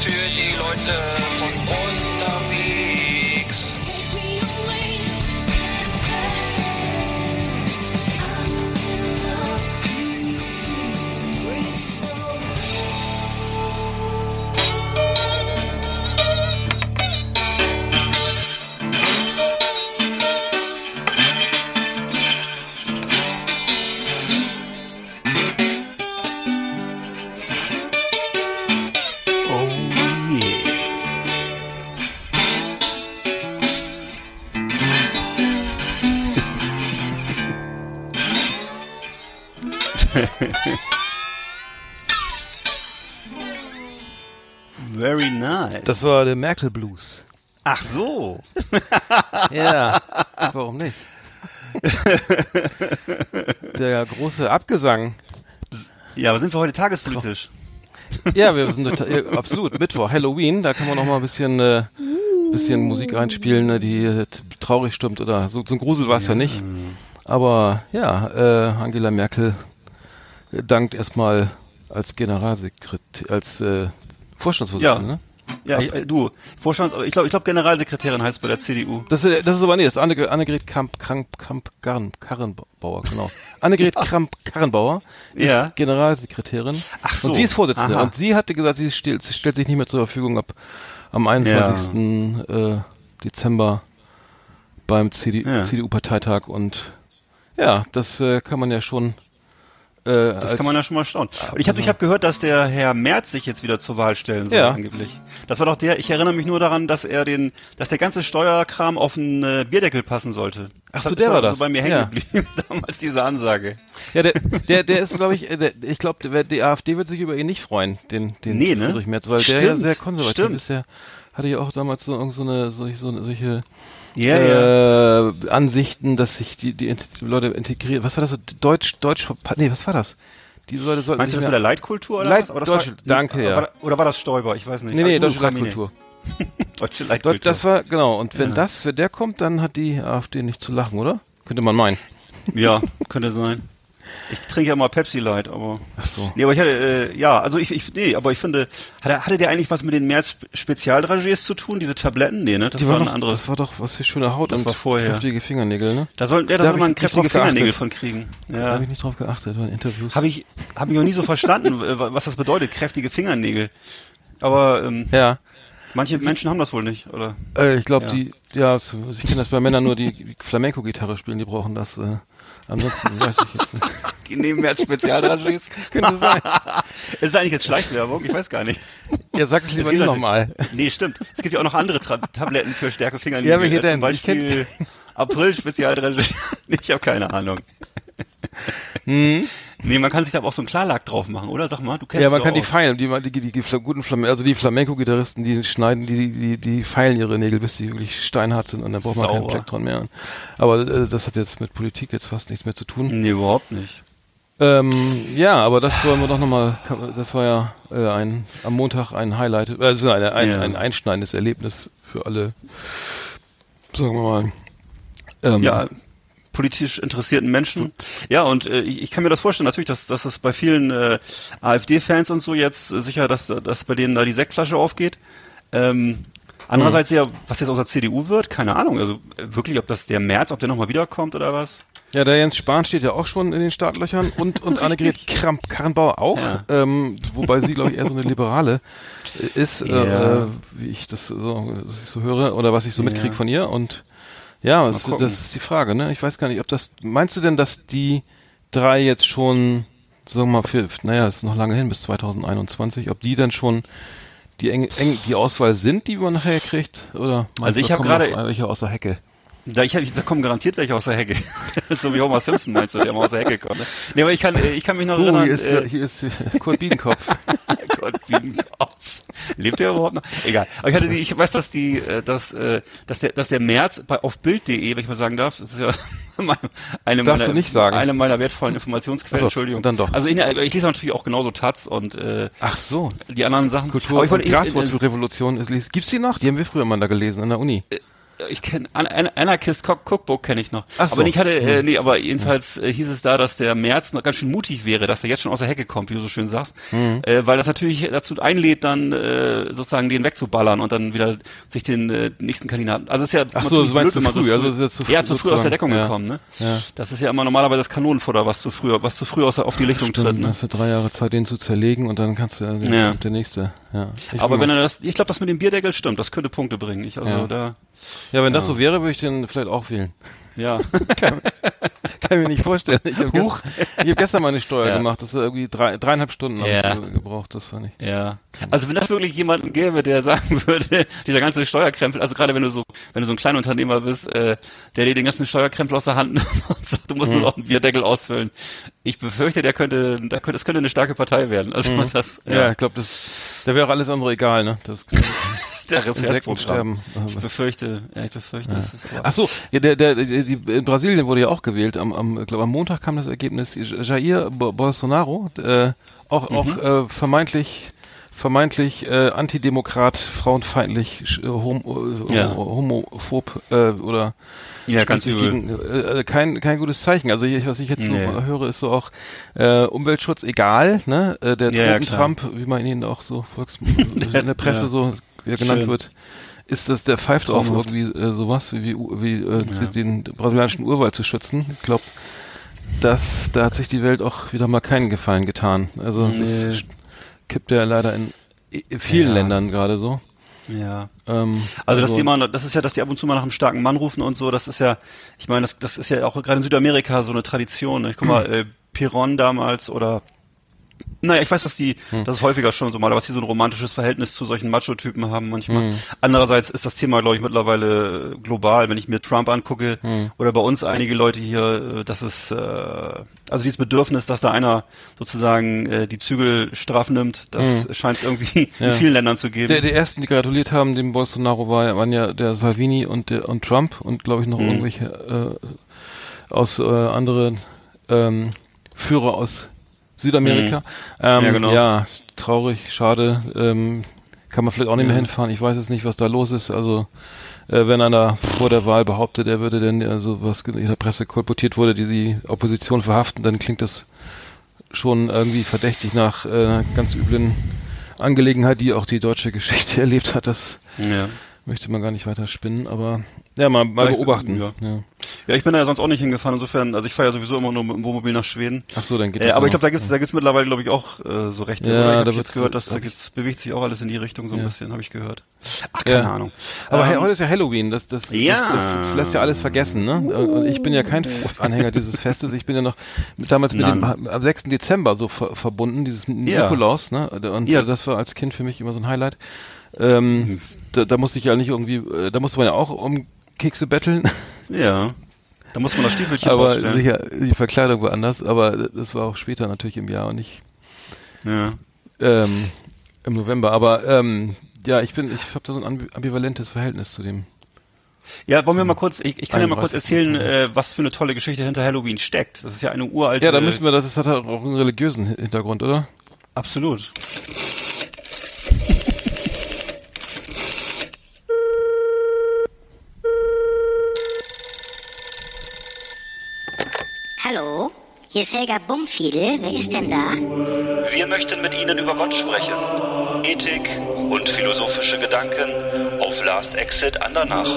für die Leute Very nice. Das war der Merkel Blues. Ach so. Ja, warum nicht? Der große Abgesang. Ja, aber sind wir heute tagespolitisch? Ja, wir sind ja, absolut Mittwoch, Halloween. Da kann man noch mal ein bisschen, äh, bisschen Musik einspielen, ne, die traurig stimmt oder so. Ein Grusel war es ja. nicht. Aber ja, äh, Angela Merkel dankt erstmal als Generalsekretär, als äh, Vorstandsvorsitzende. Ja. Ne? Ja, ich, äh, du, Vorstands, ich glaube, ich glaube Generalsekretärin heißt bei der CDU. Das, ist- das ist aber nee, das ist Anne, Annegret Kramp, Kramp, Kramp, Karren, Karrenbauer, genau. Annegret Kramp, Karrenbauer ist Ja. Generalsekretärin. Ach so. Und sie ist Vorsitzende. Aha. Und sie hatte gesagt, sie stellt, sie stellt sich nicht mehr zur Verfügung ab am 21. Äh, Dezember beim CD, Ja. CDU-Parteitag. Und ja, das äh, kann man ja schon. Äh, Das kann man ja schon mal staunen. Und ich habe ich hab gehört, dass der Herr Merz sich jetzt wieder zur Wahl stellen soll, Ja. angeblich. Das war doch der, ich erinnere mich nur daran, dass er den, dass der ganze Steuerkram auf einen äh, Bierdeckel passen sollte. Ach so, der war so das. bei mir hängen Ja. geblieben, damals diese Ansage. Ja, der, der, der ist, glaube ich, äh, der, ich glaube, die AfD wird sich über ihn nicht freuen, den, den Nee, ne? Friedrich Merz, weil der ja Stimmt, sehr konservativ stimmt. ist. Der hatte ja auch damals so, so eine, solche, so, solche Ja, ja. äh, Ansichten, dass sich die, die, die Leute integrieren. Was war das so? Deutsch, Deutsch, nee, was war das? Diese Leute sollten Meinst du das mit der Leitkultur oder Leit- was? Aber das Deutsche- danke, ja. War, oder war das Stoiber? Ich weiß nicht. Nee, nee, deutsche. Leitkultur. Deutsche Leitkultur. das war, genau. Und wenn das für der kommt, dann hat die AfD nicht zu lachen, oder? Könnte man meinen. Ja, könnte sein. Ich trinke ja mal Pepsi Light, aber. Ach so. Nee, aber ich hatte, äh, ja, also ich, ich, nee, aber ich finde, hatte, hatte der eigentlich was mit den März Spezialdragiers zu tun, diese Tabletten? Nee, ne? Das Die war war ein anderes. das war doch was für schöne Haut Das und war vorher. kräftige Fingernägel, ne? Da soll, ja, da Da soll man kräftige Fingernägel von kriegen. Da Ja. habe ich nicht drauf geachtet bei Interviews. Habe ich, habe ich auch nie so verstanden, äh, was das bedeutet, kräftige Fingernägel. Aber ähm, Ja. manche Menschen haben das wohl nicht, oder? Äh, ich glaube, Ja. die, ja, ich kenne das bei Männern nur, die, die Flamenco-Gitarre spielen, die brauchen das. Äh, ansonsten weiß ich jetzt nicht. Die nehmen März Spezialdragiers. Könnte sein. Ist eigentlich jetzt Schleichwerbung? Ich weiß gar nicht. Ja, sag es lieber Es nochmal. Nee, stimmt. Es gibt ja auch noch andere Tra Tabletten für stärke Fingernägel. Ja, welche Äh, denn? Zum Ich Beispiel April Spezialdragier. ich habe keine Ahnung. Hm? Nee, man kann sich da aber auch so einen Klarlack drauf machen, oder? Sag mal, du kennst Ja, man kann die feilen, die, die, die, die guten Flamenco, also die Flamenco-Gitarristen, die schneiden, die, die, die feilen ihre Nägel, bis die wirklich steinhart sind und dann braucht man keinen Sauber. Plektron mehr. Aber äh, das hat jetzt mit Politik jetzt fast nichts mehr zu tun. Nee, überhaupt nicht. Ähm, ja, aber das wollen wir doch nochmal, das war ja äh, ein, am Montag ein Highlight, äh, also eine, ein, Ja. ein einschneidendes Erlebnis für alle, sagen wir mal. Ähm, Ja, politisch interessierten Menschen. Ja, und äh, ich, ich kann mir das vorstellen, natürlich, dass, dass es bei vielen äh, AfD-Fans und so jetzt äh, sicher, dass, dass bei denen da die Sektflasche aufgeht. Ähm, andererseits ja, was jetzt aus der CDU wird, keine Ahnung. Also äh, wirklich, ob das der März, ob der nochmal wiederkommt oder was? Ja, der Jens Spahn steht ja auch schon in den Startlöchern und, und Annegret Kramp Karrenbauer auch, Ja. ähm, wobei sie, glaube ich, eher so eine Liberale äh, ist, Ja. äh, äh, wie ich das so, ich so höre oder was ich so Ja. mitkriege von ihr. Und ja, das, das ist die Frage, ne? Ich weiß gar nicht, ob das, meinst du denn, dass die drei jetzt schon sagen wir mal, für, naja, es ist noch lange hin, bis 2021, ob die dann schon die eng, eng die Auswahl sind, die man nachher kriegt, oder meinst Also ich da hab kommen gerade- welche aus der Hecke. Da, ich, da kommen garantiert welche aus der Hecke. so wie Homer Simpson meinst du, der immer aus der Hecke kommt. Ne? Nee, aber ich kann, äh, ich kann mich noch Oh, erinnern. hier ist, äh, hier ist Kurt Biedenkopf. Gott. Lebt der überhaupt noch? Egal. Aber ich hatte die, ich weiß, dass die, äh, dass, äh, dass der, dass der März bei auf Bild.de, wenn ich mal sagen darf, das ist ja eine Darfst meiner, eine meiner wertvollen Informationsquellen. So, Entschuldigung. dann doch. Also ich, ich lese natürlich auch genauso Taz und äh, Ach so. die anderen Sachen. Kultur Aber ich wollte, ich, Graswurzelrevolution. Gibt's die noch? Die haben wir früher mal da gelesen, an der Uni. Ich kenne Anarchist Cook- Cookbook kenne ich noch. Ach so. Aber ich hatte, äh, Hm. nee, aber jedenfalls äh, hieß es da, dass der März noch ganz schön mutig wäre, dass er jetzt schon aus der Hecke kommt, wie du so schön sagst, Hm. äh, weil das natürlich dazu einlädt, dann äh, sozusagen den wegzuballern und dann wieder sich den äh, nächsten Kandidaten. Also es ist ja Ach so, meinst blöd, zu wenn man früh, also ist jetzt zu früh ja, zu früh aus der. Deckung Ja. gekommen, ne? Ja. Das ist ja immer normalerweise das Kanonenfutter, was zu früh, was zu früh aus der, auf die Lichtung tritt. Dann Ne? hast du drei Jahre Zeit, den zu zerlegen und dann kannst du, dann Ja. kommt der nächste. Ja. Ich Aber wenn er das, ich glaube, das mit dem Bierdeckel stimmt, das könnte Punkte bringen. Ich, also Ja. da, ja, wenn das so wäre, würde ich den vielleicht auch wählen. ja. Kann ich mir nicht vorstellen. Ich habe ich hab gestern mal eine Steuer Ja. gemacht. Das ist irgendwie drei, dreieinhalb Stunden Ja. gebraucht. Das fand ich. Ja. Also wenn das wirklich jemanden gäbe, der sagen würde, dieser ganze Steuerkrempel, also gerade wenn du so, wenn du so ein Kleinunternehmer bist, äh, der dir den ganzen Steuerkrempel aus der Hand nimmt und sagt, du musst Mhm. nur noch einen Bierdeckel ausfüllen. Ich befürchte, der könnte, da könnte, es könnte eine starke Partei werden. Also das, Mhm. Ja, ich glaube, das, da wäre auch alles andere egal, ne? Das der Insekten sterben. Ich befürchte, ja, ich befürchte, das ist aber, Ach so, ja, der, der, die, die, in Brasilien wurde ja auch gewählt. Am, am, ich glaube, am Montag kam das Ergebnis. Jair Bo- Bolsonaro, äh, auch, Mhm. auch äh, vermeintlich, vermeintlich äh, antidemokrat, frauenfeindlich, äh, hom, äh, Ja. homophob äh, oder ja, ganz gegen, äh, kein kein gutes Zeichen. Also ich, was ich jetzt Nee. so höre, ist so auch äh, Umweltschutz egal, ne? Äh, der Ja, ja, Trump, wie man ihn auch so Volks in der Presse ja. so wie er genannt Schön. wird, ist das der pfeift auf Traumhaft. irgendwie äh, sowas wie wie, äh, den brasilianischen Urwald zu schützen. Ich glaube, das da hat sich die Welt auch wieder mal keinen Gefallen getan. Also Nee. das kippt ja leider in vielen Ja. Ländern gerade so. Ja. Ähm, Also, dass die immer, das ist ja, dass die ab und zu mal nach einem starken Mann rufen und so, das ist ja, ich meine, das, das ist ja auch gerade in Südamerika so eine Tradition. Ich guck mal, äh, Peron damals oder naja, ich weiß, dass die, das ist häufiger schon so mal, dass die so ein romantisches Verhältnis zu solchen Macho-Typen haben manchmal. Andererseits ist das Thema, glaube ich, mittlerweile äh, global, wenn ich mir Trump angucke oder bei uns einige Leute hier, äh, das ist, äh, also dieses Bedürfnis, dass da einer sozusagen äh, die Zügel straff nimmt, das scheint es irgendwie Ja. in vielen Ländern zu geben. Der, die ersten, die gratuliert haben, dem Bolsonaro war, waren ja der Salvini und der und Trump und glaube ich noch Mhm. irgendwelche äh, aus äh, anderen ähm, Führer aus Südamerika. Ähm, Mhm. Ja, genau. ja, traurig, schade. Ähm, kann man vielleicht auch nicht mehr Ja. hinfahren. Ich weiß es nicht, was da los ist. Also äh, wenn einer vor der Wahl behauptet, er würde denn, also was in der Presse kolportiert wurde, die die Opposition verhaften, dann klingt das schon irgendwie verdächtig nach äh, einer ganz üblen Angelegenheit, die auch die deutsche Geschichte erlebt hat. Das ja. Möchte man gar nicht weiter spinnen, aber ja, mal, mal beobachten. ja. Ja. Ja, ich bin da ja sonst auch nicht hingefahren. Insofern, also ich fahre ja sowieso immer nur mit dem Wohnmobil nach Schweden. Ach so, dann geht Äh, das aber ich glaube, da gibt's da gibt's mittlerweile, glaube ich, auch äh, so Rechte. Ja, oder? Ich da habe jetzt gehört, dass da gibt's, bewegt sich auch alles in die Richtung so ein bisschen, habe ich gehört. Ach, keine. Ahnung. Aber hey, Ähm, heute ist ja Halloween, das, das, Ja. das, das lässt ja alles vergessen, ne? Und ich bin ja kein Anhänger dieses Festes. Ich bin ja noch damals mit dem am 6. Dezember so ver verbunden, dieses. Nikolaus, ne? Und das war als Kind für mich immer so ein Highlight. Ähm, da, da musste ich ja nicht irgendwie, äh, da musste man ja auch um Kekse betteln, Ja. Da muss man das Stiefelchen aber rausstellen. sicher, die Verkleidung war anders, aber das war auch später natürlich im Jahr und nicht Ja. ähm, im November. Aber ähm, ja, ich bin, ich habe da so ein ambi- ambivalentes Verhältnis zu dem. Ja, wollen wir mal kurz, ich, ich kann ja mal kurz 31. erzählen, äh, was für eine tolle Geschichte hinter Halloween steckt. Das ist ja eine uralte. Ja, da müssen wir, das ist, hat auch einen religiösen Hi- Hintergrund, oder? Absolut. Hallo, hier ist Helga Bumfiedel. Wer ist denn da? Wir möchten mit Ihnen über Gott sprechen. Ethik und philosophische Gedanken auf Last Exit Andernach.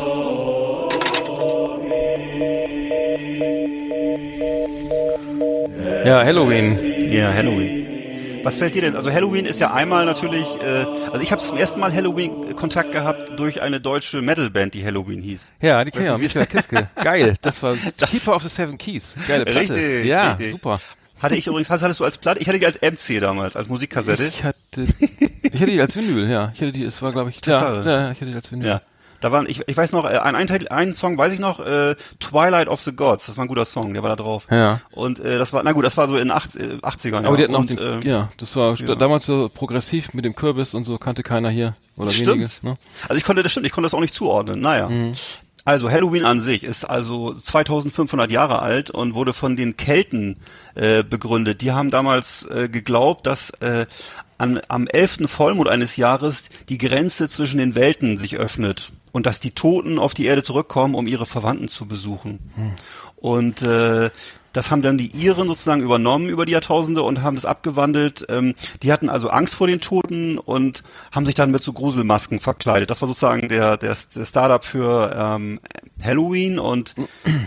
Ja, Halloween. Ja, Halloween. Was fällt dir denn? Also Halloween ist ja einmal natürlich, äh, also ich habe zum ersten Mal Halloween Kontakt gehabt durch eine deutsche Metalband, die Halloween hieß. Ja, die kennen Michael Kiske. Geil, das war Keeper of the Seven Keys. Geile Platte. Richtig, ja, richtig. super. Hatte ich übrigens, hattest hattest du als Platte? Ich hatte die als MC damals, als Musikkassette. Ich hatte, ich hatte die als Vinyl, ja. Ich hatte die, es war glaube ich, ja, Tatsache. ja, ich hatte die als Vinyl. Ja. Da waren, ich, ich weiß noch, äh, ein, ein, Teil, einen Song weiß ich noch, äh, Twilight of the Gods, das war ein guter Song, der war da drauf. Ja. Und äh, das war, na gut, das war so in den 80, äh, 80ern. Aber die ja. hatten auch und, den, äh, ja, das war ja. damals so progressiv mit dem Kürbis und so, kannte keiner hier. Oder Stimmt. wenige. Ne? Also ich konnte das stimmt, ich konnte das auch nicht zuordnen. Naja. Also Halloween an sich ist also 2500 Jahre alt und wurde von den Kelten äh, begründet. Die haben damals äh, geglaubt, dass äh, an, am 11. Vollmond eines Jahres die Grenze zwischen den Welten sich öffnet und dass die Toten auf die Erde zurückkommen, um ihre Verwandten zu besuchen. Und äh, das haben dann die Iren sozusagen übernommen über die Jahrtausende und haben das abgewandelt. Ähm, die hatten also Angst vor den Toten und haben sich dann mit so Gruselmasken verkleidet. Das war sozusagen der, der, der Startup für ähm, Halloween und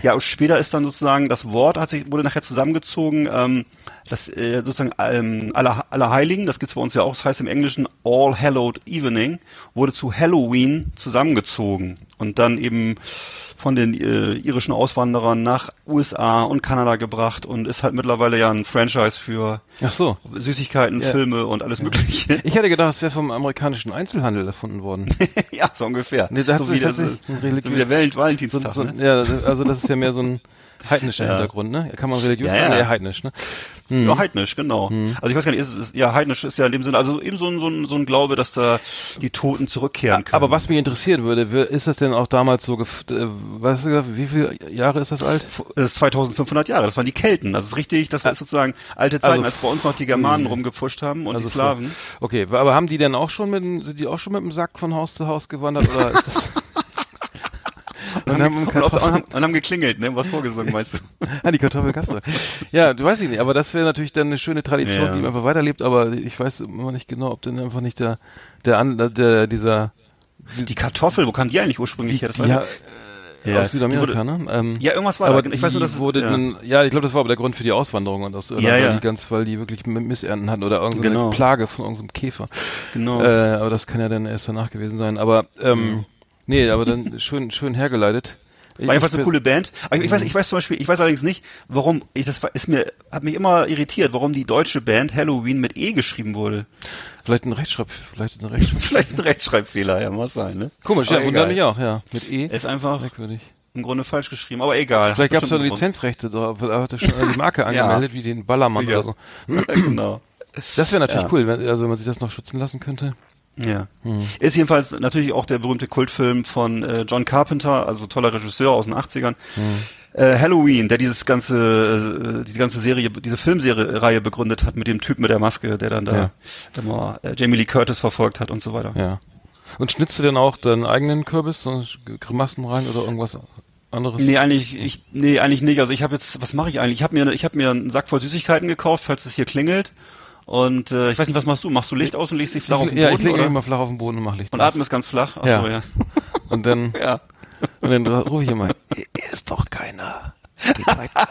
ja, später ist dann sozusagen das Wort hat sich wurde nachher zusammengezogen. Ähm, das äh, sozusagen ähm, aller, aller Heiligen, das gibt's bei uns ja auch, das heißt im Englischen All Hallowed Evening, wurde zu Halloween zusammengezogen und dann eben von den äh, irischen Auswanderern nach USA und Kanada gebracht und ist halt mittlerweile ja ein Franchise für Ach so. Süßigkeiten, Ja. Filme und alles Mögliche. Ich hätte gedacht, es wäre vom amerikanischen Einzelhandel erfunden worden. ja, so ungefähr. Nee, da so, wie das, so wie der Welt So, Valentinstag. so, ne? ja, also das ist ja mehr so ein heidnischer Ja. Hintergrund, ne? Kann man religiös Ja, sagen? ja. Heidnisch, ne? Hm. Ja, heidnisch, genau. Also ich weiß gar nicht, ist, ist, ja, heidnisch ist ja in dem Sinne, also eben so ein, so ein, so ein Glaube, dass da die Toten zurückkehren können. Aber was mich interessieren würde, ist das denn auch damals so, gef- äh, was, wie viele Jahre ist das alt? Das ist 2500 Jahre, das waren die Kelten. Das ist richtig, das ist sozusagen alte Zeiten, Also als bei uns noch die Germanen rumgepfuscht haben und Also die Slawen. vor- Okay, aber haben die denn auch schon mit, dem- sind die auch schon mit dem Sack von Haus zu Haus gewandert oder ist das? Und haben Und, haben, und haben geklingelt, ne? Was vorgesungen, meinst du? ah, die Kartoffel gab's doch. Ja, du weißt ich nicht, aber das wäre natürlich dann eine schöne Tradition, Ja. die einfach weiterlebt, aber ich weiß immer nicht genau, ob denn einfach nicht der, der, an, der dieser, Die Kartoffel, wo kam die eigentlich ursprünglich her? Das weiß ja, äh, Ja, aus Südamerika, die ne? Ähm, Ja, irgendwas war aber da. Ich weiß nur, die dass es- wurde ja. dann, ja, ich glaube, das war aber der Grund für die Auswanderung und aus Irland, Ja, weil ja. die ganz, weil die wirklich Missernten hatten oder irgendeine Genau. Plage von irgendeinem Käfer. Genau. Äh, aber das kann ja dann erst danach gewesen sein. Aber ähm, nee, aber dann schön, schön hergeleitet. Ich- War jedenfalls eine coole Band. Aber ich, ich weiß, ich weiß zum Beispiel, ich weiß allerdings nicht, warum, ich, das ist mir, hat mich immer irritiert, warum die deutsche Band Halloween mit E geschrieben wurde. Vielleicht ein Rechtschreib, vielleicht ein Rechtschreib. Vielleicht ein Rechtschreibfehler, ja, muss sein, ne? Komisch, ja, Aber wundert egal. mich auch, ja. Mit E. Ist einfach Merkwürdig. im Grunde falsch geschrieben, aber egal. Vielleicht gab es da Lizenzrechte, da hat er schon die Marke angemeldet, wie den Ballermann Sicher. oder so. Genau. Das wäre natürlich Ja. cool, wenn, also wenn man sich das noch schützen lassen könnte. Ja. Hm. Ist jedenfalls natürlich auch der berühmte Kultfilm von äh, John Carpenter, also toller Regisseur aus den 80ern. Hm. Äh, Halloween, der dieses ganze, äh, diese ganze Serie, diese Filmserie-Reihe begründet hat mit dem Typ mit der Maske, der dann da Ja. immer äh, Jamie Lee Curtis verfolgt hat und so weiter. Ja. Und schnitzt du denn auch deinen eigenen Kürbis, so Grimassen rein oder irgendwas anderes? Nee, eigentlich, ich, nee, eigentlich nicht. Also ich habe jetzt, was mache ich eigentlich? Ich habe mir, ich habe mir einen Sack voll Süßigkeiten gekauft, falls es hier klingelt. Und äh, ich weiß nicht, was machst du? Machst du Licht aus und legst dich flach auf den ja, ich Boden lege mal flach auf den Boden und mach Licht und aus. atmest ganz flach? Ach Ja. so, ja. Und dann, ja. und dann rufe ich immer, hier ist doch keiner. Geht weiter.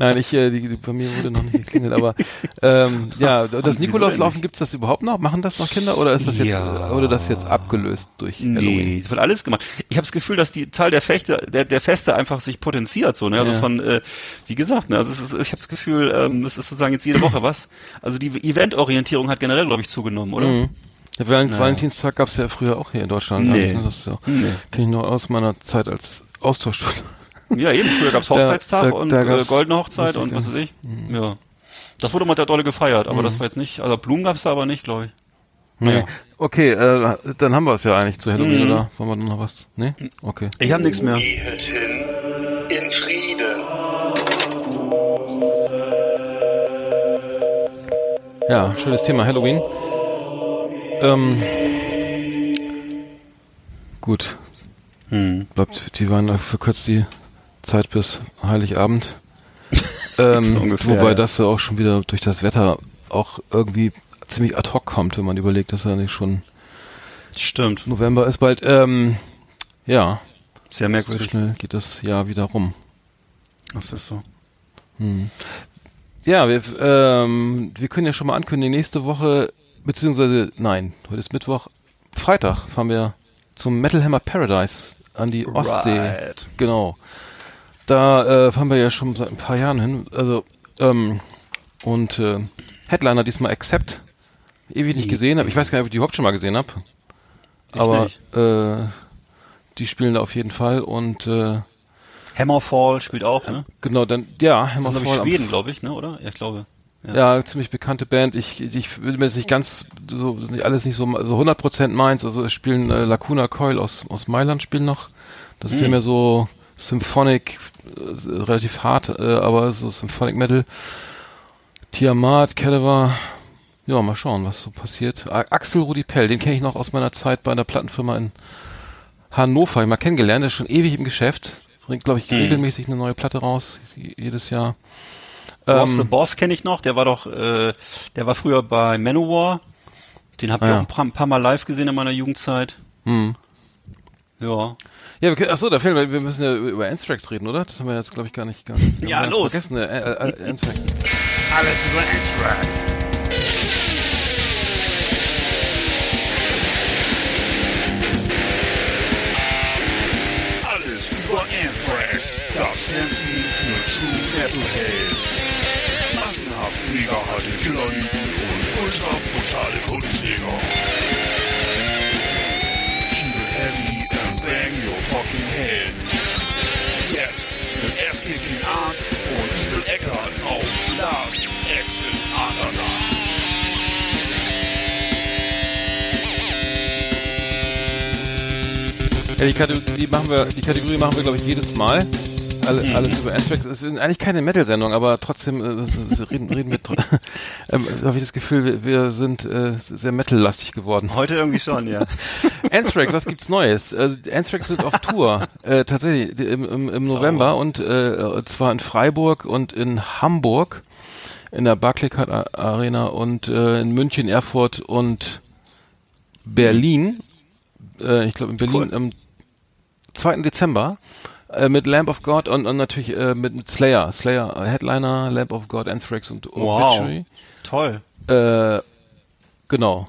Nein, ich, äh, die, die, bei mir wurde noch nicht geklingelt, aber ähm, ja, das wieso Nikolauslaufen gibt's das überhaupt noch? Machen das noch Kinder oder ist das jetzt Ja. wurde das jetzt abgelöst durch Halloween? Nee, es wird alles gemacht. Ich habe das Gefühl, dass die Zahl der Fechte, der, der Feste einfach sich potenziert so, ne? Also Ja. von, äh, wie gesagt, ne? Also ist, ich habe das Gefühl, ähm, es ist sozusagen jetzt jede Woche was. Also die Eventorientierung hat generell, glaube ich, zugenommen, oder? Mhm. Der Val Valentinstag gab's ja früher auch hier in Deutschland. Nee. nicht, ne? Das ist ja, Nee. kenne ich noch aus meiner Zeit als Austauschschüler. Ja, eben. Früher gab's Da- Hochzeitstag da- und da äh, goldene Hochzeit und was weiß ich. Ja. Das wurde mal der dolle gefeiert, aber das war jetzt nicht, also Blumen gab's da aber nicht, glaube ich. Nee. Ja. Okay, äh, dann haben wir es ja eigentlich zu Halloween, Mhm. oder? Wollen wir noch was? Nee? Okay. Ich habe nichts mehr. Gehet hin in Frieden. Ja, schönes Thema Halloween. Ähm, gut, Hm. bleibt, die waren verkürzt die Zeit bis Heiligabend. ähm, So ungefähr, wobei ja. das ja auch schon wieder durch das Wetter auch irgendwie ziemlich ad hoc kommt, wenn man überlegt, dass ja nicht schon Stimmt. November ist bald. Ähm, ja, Sehr so merkwürdig. schnell geht das Jahr wieder rum. Das ist so. Ja, wir, ähm, wir können ja schon mal ankündigen, nächste Woche, beziehungsweise, nein, heute ist Mittwoch, Freitag fahren wir zum Metal Hammer Paradise an die Ostsee. Right. Genau. Da äh, fahren wir ja schon seit ein paar Jahren hin. Also, ähm, und äh, Headliner diesmal Accept. Ewig nicht gesehen habe. Ich weiß gar nicht, ob ich die überhaupt schon mal gesehen habe. Aber äh, die spielen da auf jeden Fall und äh, Hammerfall spielt auch, ne? genau, dann ja, Das ist, glaube ich, Hammerfall Schweden, glaube ich, ne, oder? Ja, ich glaube. Ja, ziemlich bekannte Band. Ich, ich will mir jetzt nicht ganz, so, alles nicht so, so 100% meins. Also es spielen äh, Lacuna Coil aus, aus Mailand spielen noch. Das ist ja mehr so Symphonic, äh, relativ hart, äh, aber so Symphonic Metal. Tiamat, Cadaver. Ja, mal schauen, was so passiert. A Axel Rudi Pell, den kenne ich noch aus meiner Zeit bei einer Plattenfirma in Hannover. Ich mal kennengelernt, der ist schon ewig im Geschäft. Bringt, glaube ich, regelmäßig eine neue Platte raus, jedes Jahr. Was Ähm, the Boss kenne ich noch, der war doch, äh, der war früher bei Manowar. Den habe ich Ah, auch ja. ein paar, ein paar Mal live gesehen in meiner Jugendzeit. hm. Ja. Ja, wir achso, da fehlen wir, wir müssen ja über Anthrax reden, oder? Das haben wir jetzt, glaube ich, gar nicht, gar Ja, los. Vergessen, äh, äh, äh, Anthrax. Alles über Anthrax. Alles über Anthrax, das Fernsehen für True Metalhead. Massenhaft mega harte Killerlieben und ultra brutale Kundenschläger. Fucking head. Jetzt mit Ass-Kicking Art und Evil Eckart auf Last Underground. Ja, die Kategorie, machen wir, die Kategorie machen wir, glaube ich, jedes Mal. Alle. Alles über Anthrax. Es ist eigentlich keine Metal-Sendung, aber trotzdem äh, reden, reden wir. ähm, habe ich das Gefühl, wir, wir sind äh, sehr Metal-lastig geworden. Heute irgendwie schon, ja. Anthrax, was gibt's Neues? Also, Anthrax sind auf Tour, äh, tatsächlich im, im, im November und äh, zwar in Freiburg und in Hamburg in der Barclaycard Arena und äh, in München, Erfurt und Berlin. Äh, ich glaube in Berlin Cool. am 2. Dezember äh, mit Lamp of God und, und natürlich äh, mit, mit Slayer, Slayer äh, Headliner, Lamp of God, Anthrax und Wow. Obituary. Toll. Äh, genau.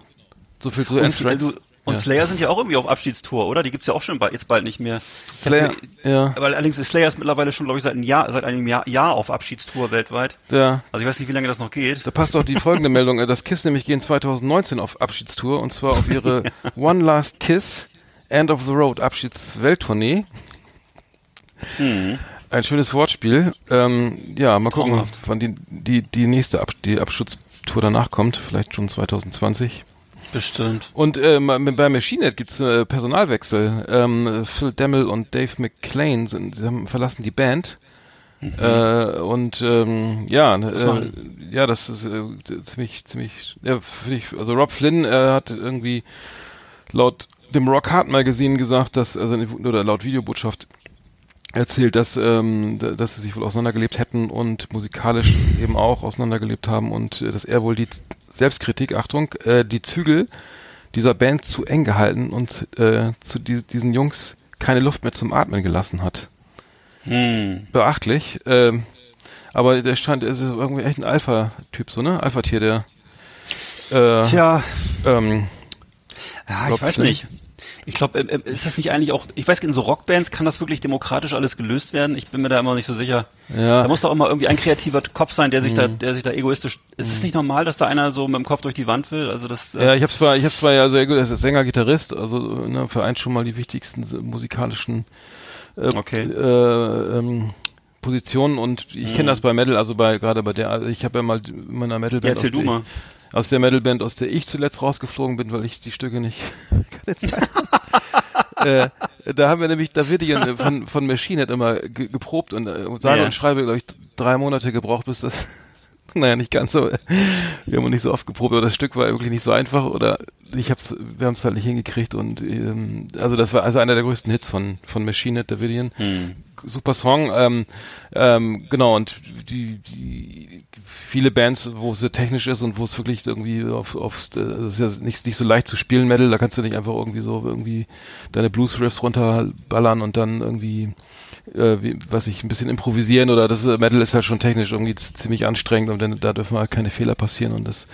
So viel zu Und, Anthrax. du, und Ja. Slayer sind ja auch irgendwie auf Abschiedstour, oder? Die gibt's ja auch schon bald, jetzt bald nicht mehr. Slayer, ja. Aber allerdings ist Slayer ist mittlerweile schon, glaube ich, seit einem Jahr, seit einem Jahr, Jahr auf Abschiedstour weltweit. Ja. Also ich weiß nicht, wie lange das noch geht. Da passt auch die folgende Meldung. Das Kiss nämlich gehen 2019 auf Abschiedstour und zwar auf ihre One Last Kiss End of the Road Abschiedswelttournee. Ein schönes Wortspiel. Ähm, ja, mal gucken, Traumhaft. wann die, die, die nächste Ab die Abschutztour danach kommt. Vielleicht schon 2020. Bestimmt. Und ähm, bei Machine Head gibt's äh, Personalwechsel. Ähm, Phil Demmel und Dave McClain sind, sie haben verlassen die Band. Äh, und ähm, ja, äh, ja, das ist äh, ziemlich, ziemlich, ja, finde ich, also Rob Flynn äh, hat irgendwie laut dem Rock Hard Magazine gesagt, dass, also oder laut Videobotschaft erzählt, dass, ähm, dass sie sich wohl auseinandergelebt hätten und musikalisch eben auch auseinandergelebt haben und äh, dass er wohl die Selbstkritik, Achtung, äh, die Zügel dieser Band zu eng gehalten und äh, zu die, diesen Jungs keine Luft mehr zum Atmen gelassen hat. Hm. Beachtlich. Ähm, aber der scheint, er ist irgendwie echt ein Alpha-Typ, so, ne? Alpha-Tier, der äh, Tja, ähm, ja, ich weiß nicht. Ich glaube, äh, äh, ist das nicht eigentlich auch, ich weiß, in so Rockbands kann das wirklich demokratisch alles gelöst werden? Ich bin mir da immer nicht so sicher. Ja. Mhm. Da muss doch immer irgendwie ein kreativer Kopf sein, der sich da, der sich da egoistisch, ist es nicht normal, dass da einer so mit dem Kopf durch die Wand will? Also das, äh, Ja, ich habe zwar, ich habe zwar ja, also er ist Sänger, Gitarrist, also ne, vereint schon mal die wichtigsten musikalischen äh, Okay. äh, ähm, Positionen und ich Mhm. kenne das bei Metal, also bei gerade bei der, also ich habe ja mal in meiner Metalband Ja, erzähl du mal. Aus der Metalband, aus der ich zuletzt rausgeflogen bin, weil ich die Stücke nicht keine Zeit äh, da haben wir nämlich Davidian von, von Machine Head immer ge geprobt und äh, sage Ja. und schreibe, glaube ich, drei Monate gebraucht, bis das, naja, nicht ganz so, wir haben nicht so oft geprobt, aber das Stück war wirklich nicht so einfach oder ich hab's, wir haben es halt nicht hingekriegt und ähm, also das war also einer der größten Hits von, von Machine Head Davidian. Super Song, ähm, ähm, genau, und die, die viele Bands, wo es sehr technisch ist und wo es wirklich irgendwie auf, auf das ist ja nicht, nicht so leicht zu spielen, Metal, da kannst du nicht einfach irgendwie so irgendwie deine Blues-Riffs runterballern und dann irgendwie äh, wie, was ich, ein bisschen improvisieren oder das äh, Metal ist halt schon technisch irgendwie ziemlich anstrengend und dann, da dürfen halt keine Fehler passieren und das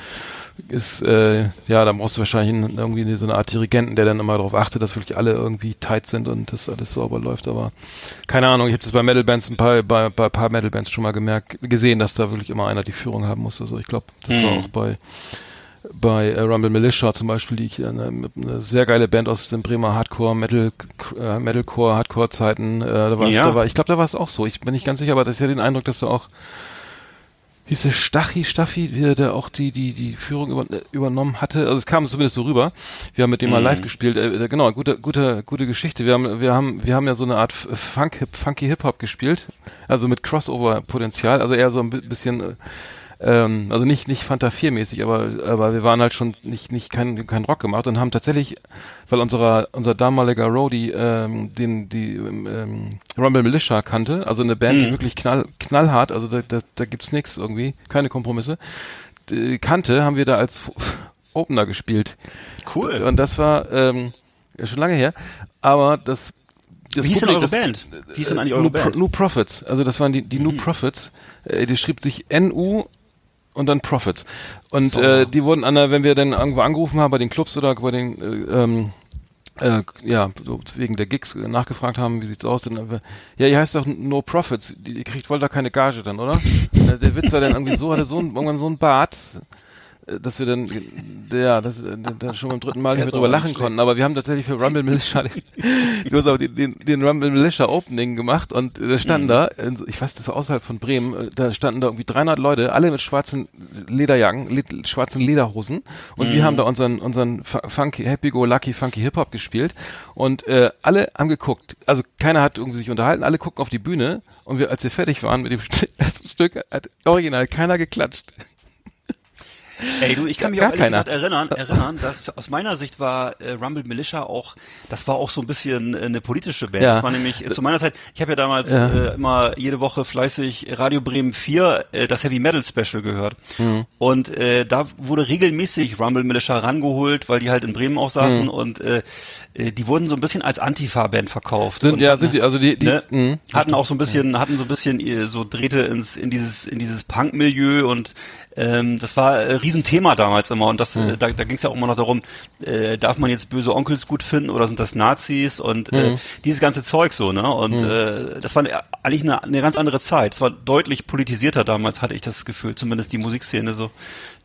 ist, äh, ja, da brauchst du wahrscheinlich einen- irgendwie so eine Art Dirigenten, der dann immer darauf achtet, dass wirklich alle irgendwie tight sind und das alles sauber läuft. Aber keine Ahnung, ich habe das bei Metal Bands ein paar, bei, bei ein paar Metal Bands schon mal gemerkt, gesehen, dass da wirklich immer einer die Führung haben muss. Also ich glaube, das war auch bei bei äh, Rumble Militia zum Beispiel, die ich, eine, eine sehr geile Band aus den Bremer Hardcore, Metal, äh, Metalcore, Hardcore Zeiten, äh, da war, Ja. da war, ich glaube, da war es auch so. Ich bin nicht ganz sicher, aber das ist ja den Eindruck, dass du auch hieß der Stachy, Staffi, der, der auch die, die, die Führung über, äh, übernommen hatte. Also es kam zumindest so rüber. Wir haben mit dem mal live gespielt. Äh, äh, genau, gute, gute, gute Geschichte. Wir haben, wir haben, wir haben ja so eine Art Funk, Funky Hip Hop gespielt. Also mit Crossover-Potenzial. Also eher so ein bi- bisschen, äh, ähm, also nicht, nicht Fanta 4 mäßig, aber, aber wir waren halt schon nicht, nicht kein, kein Rock gemacht und haben tatsächlich, weil unserer, unser damaliger Roadie, ähm, den, die, ähm, Rumble Militia kannte, also eine Band, die wirklich knall, knallhart, also da, da, da gibt's nichts irgendwie, keine Kompromisse, die kannte, haben wir da als Opener gespielt. Cool. Und das war, ähm, schon lange her, aber das, das Wie hieß denn eure das- Band? Wie hieß denn eigentlich äh, eure New, Pro, Band? Mhm. New Profits. Also das waren die, die New Profits. Äh, die schrieb sich NU und dann Profits. Und So. äh, die wurden an der, wenn wir dann irgendwo angerufen haben bei den Clubs oder bei den äh, ähm, äh, ja, so wegen der Gigs nachgefragt haben, wie sieht's aus denn? äh, Ja, ihr heißt doch No Profits. Die- Ihr kriegt wohl da keine Gage dann, oder? Der Witz war dann irgendwie so, hatte so ein, irgendwann so ein Bart, dass wir dann, ja, das, äh, dann schon beim dritten Mal nicht drüber lachen konnten. Aber wir haben tatsächlich für Rumble Militia den, du hast aber den, den, Rumble Militia Opening gemacht und äh, da standen Mhm. da, ich weiß, das war außerhalb von Bremen, äh, da standen da irgendwie 300 Leute, alle mit schwarzen Lederjacken, le schwarzen Lederhosen und Mhm. wir haben da unseren, unseren Fu- Funky, Happy Go Lucky Funky Hip Hop gespielt und äh, alle haben geguckt. Also keiner hat irgendwie sich unterhalten, alle gucken auf die Bühne und wir, als wir fertig waren mit dem ersten Stück, hat original keiner geklatscht. Ey, du, ich kann mich Gar auch ehrlich keiner. gesagt erinnern, erinnern, dass aus meiner Sicht war äh, Rumble Militia auch, das war auch so ein bisschen äh, eine politische Band. Ja. Das war nämlich äh, zu meiner Zeit, ich habe ja damals Ja. äh, immer jede Woche fleißig Radio Bremen 4, äh, das Heavy Metal Special gehört. Mhm. Und äh, da wurde regelmäßig Rumble Militia rangeholt, weil die halt in Bremen auch saßen Mhm. und äh, äh, die wurden so ein bisschen als Antifa-Band verkauft. Sind, und ja, hatten- sind sie, also die, die, ne, mh. hatten auch so ein bisschen, hatten so ein bisschen äh, so Drähte ins in dieses in dieses Punk-Milieu und ähm, das war äh, Riesenthema damals immer und das Hm. äh, da, da ging es ja auch immer noch darum, äh, darf man jetzt böse Onkels gut finden oder sind das Nazis und äh, Hm. dieses ganze Zeug so ne und äh, das war eigentlich eine, eine ganz andere Zeit. Es war deutlich politisierter damals hatte ich das Gefühl, zumindest die Musikszene so,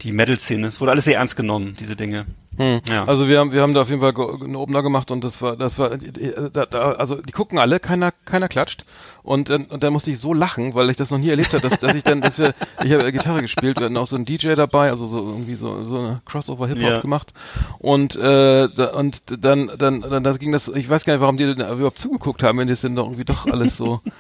die Metal-Szene. Es wurde alles sehr ernst genommen, diese Dinge. Ja. Also wir haben wir haben da auf jeden Fall einen Opener gemacht und das war das war da, da, also die gucken alle, keiner keiner klatscht und und dann musste ich so lachen, weil ich das noch nie erlebt habe, dass, dass ich dann dass wir ich habe Gitarre gespielt, wir hatten auch so einen DJ dabei, also so irgendwie so so eine Crossover Hip Hop Ja. gemacht und äh, da, und dann dann dann das ging das ich weiß gar nicht, warum die denn überhaupt zugeguckt haben, wenn das denn doch irgendwie doch alles so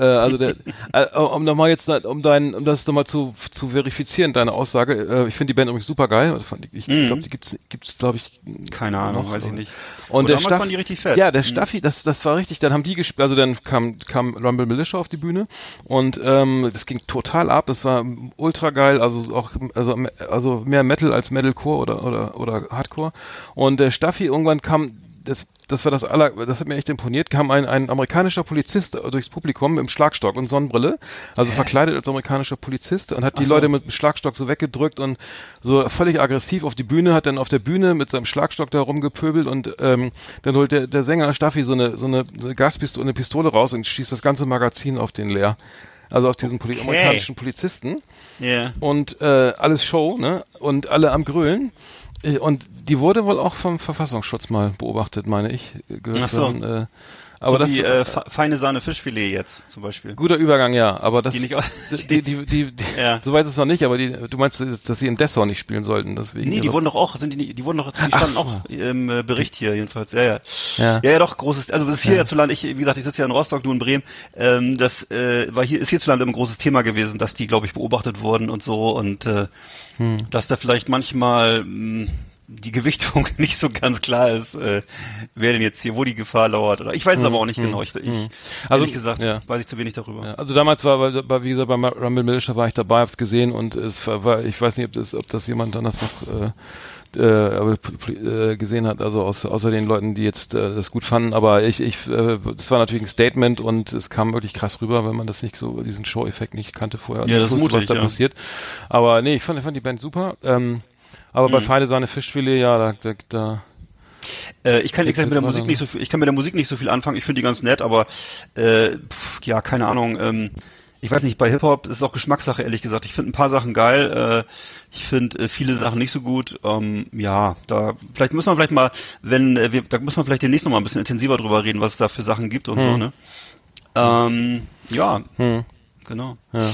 äh, also der, äh, um nochmal jetzt, um dein, um das nochmal zu, zu verifizieren, deine Aussage, äh, ich finde die Band übrigens super geil. Ich glaube, die gibt's, gibt's, glaube ich, Keine Ahnung, noch, weiß ich aber- nicht. Und Aber der Staff, die richtig fett. Ja, der Mhm. Staffi, das, das war richtig. Dann haben die gespielt, also dann kam, kam Rumble Militia auf die Bühne und ähm, das ging total ab. Das war ultra geil, also auch, also, also mehr Metal als Metalcore oder oder oder Hardcore. Und der Staffi irgendwann kam, das das war das aller, das hat mir echt imponiert, kam ein, ein amerikanischer Polizist durchs Publikum im Schlagstock und Sonnenbrille, also verkleidet als amerikanischer Polizist und hat die Leute mit dem Schlagstock so weggedrückt und so völlig aggressiv auf die Bühne, hat dann auf der Bühne mit seinem Schlagstock da rumgepöbelt und ähm, dann holt der, der Sänger Staffi so eine, so eine, so eine Gaspistole, eine Pistole raus und schießt das ganze Magazin auf den leer. Also auf diesen Poli Okay. amerikanischen Polizisten Ja. und äh, alles Show, ne? Und alle am Grölen. Äh, Und die wurde wohl auch vom Verfassungsschutz mal beobachtet, meine ich. äh, Gehört Ach so. haben, äh, aber so das wie äh, fe- feine Sahne Fischfilet jetzt zum Beispiel. guter Übergang, ja. Aber das Die nicht die, die, die, die, Ja. so weit ist es noch nicht, aber die, du meinst, dass sie in Dessau nicht spielen sollten, deswegen. Nee, die also- wurden doch auch, sind die, die wurden doch, die standen so. auch im äh, Bericht hier jedenfalls. Ja, ja. Ja. Ja, ja, doch, großes, also das ist hier hierzulande, ich, wie gesagt, ich sitze ja in Rostock, du in Bremen, ähm, das äh, war hier, ist hierzulande ein großes Thema gewesen, dass die, glaube ich, beobachtet wurden und so und äh, Hm. dass da vielleicht manchmal mh, die Gewichtung nicht so ganz klar ist, äh, wer denn jetzt hier, wo die Gefahr lauert. Oder ich weiß es aber auch nicht genau. Ich, ich Hm. Also, ehrlich gesagt, ja. weiß ich zu wenig darüber. Ja, also damals war, war, wie gesagt, beim Rumble Militia war ich dabei, hab's gesehen und es war, ich weiß nicht, ob das, ob das jemand anders noch äh, äh, äh, gesehen hat, also aus, außer den Leuten, die jetzt äh, das gut fanden, aber ich, ich, äh, das war natürlich ein Statement und es kam wirklich krass rüber, wenn man das nicht so, diesen Show-Effekt nicht kannte vorher. Ja, das ist mutig, was da ja. passiert. Aber nee, ich fand, ich fand die Band super. Ähm, Aber Mhm. bei Feine Sahne Fischfilet, ja, da, da, da Äh, ich kann exakt mit der Musik nicht so viel, ich kann mit der Musik nicht so viel anfangen. Ich finde die ganz nett, aber äh, pff, ja, keine Ahnung. Ähm, ich weiß nicht, bei Hip Hop ist es auch Geschmackssache, ehrlich gesagt. Ich finde ein paar Sachen geil. Äh, ich finde äh, viele Sachen nicht so gut. Ähm, ja, da vielleicht muss man vielleicht mal, wenn äh, wir, da muss man vielleicht demnächst noch mal ein bisschen intensiver drüber reden, was es da für Sachen gibt und so. Ne? Ähm, ja, hm, genau. ja.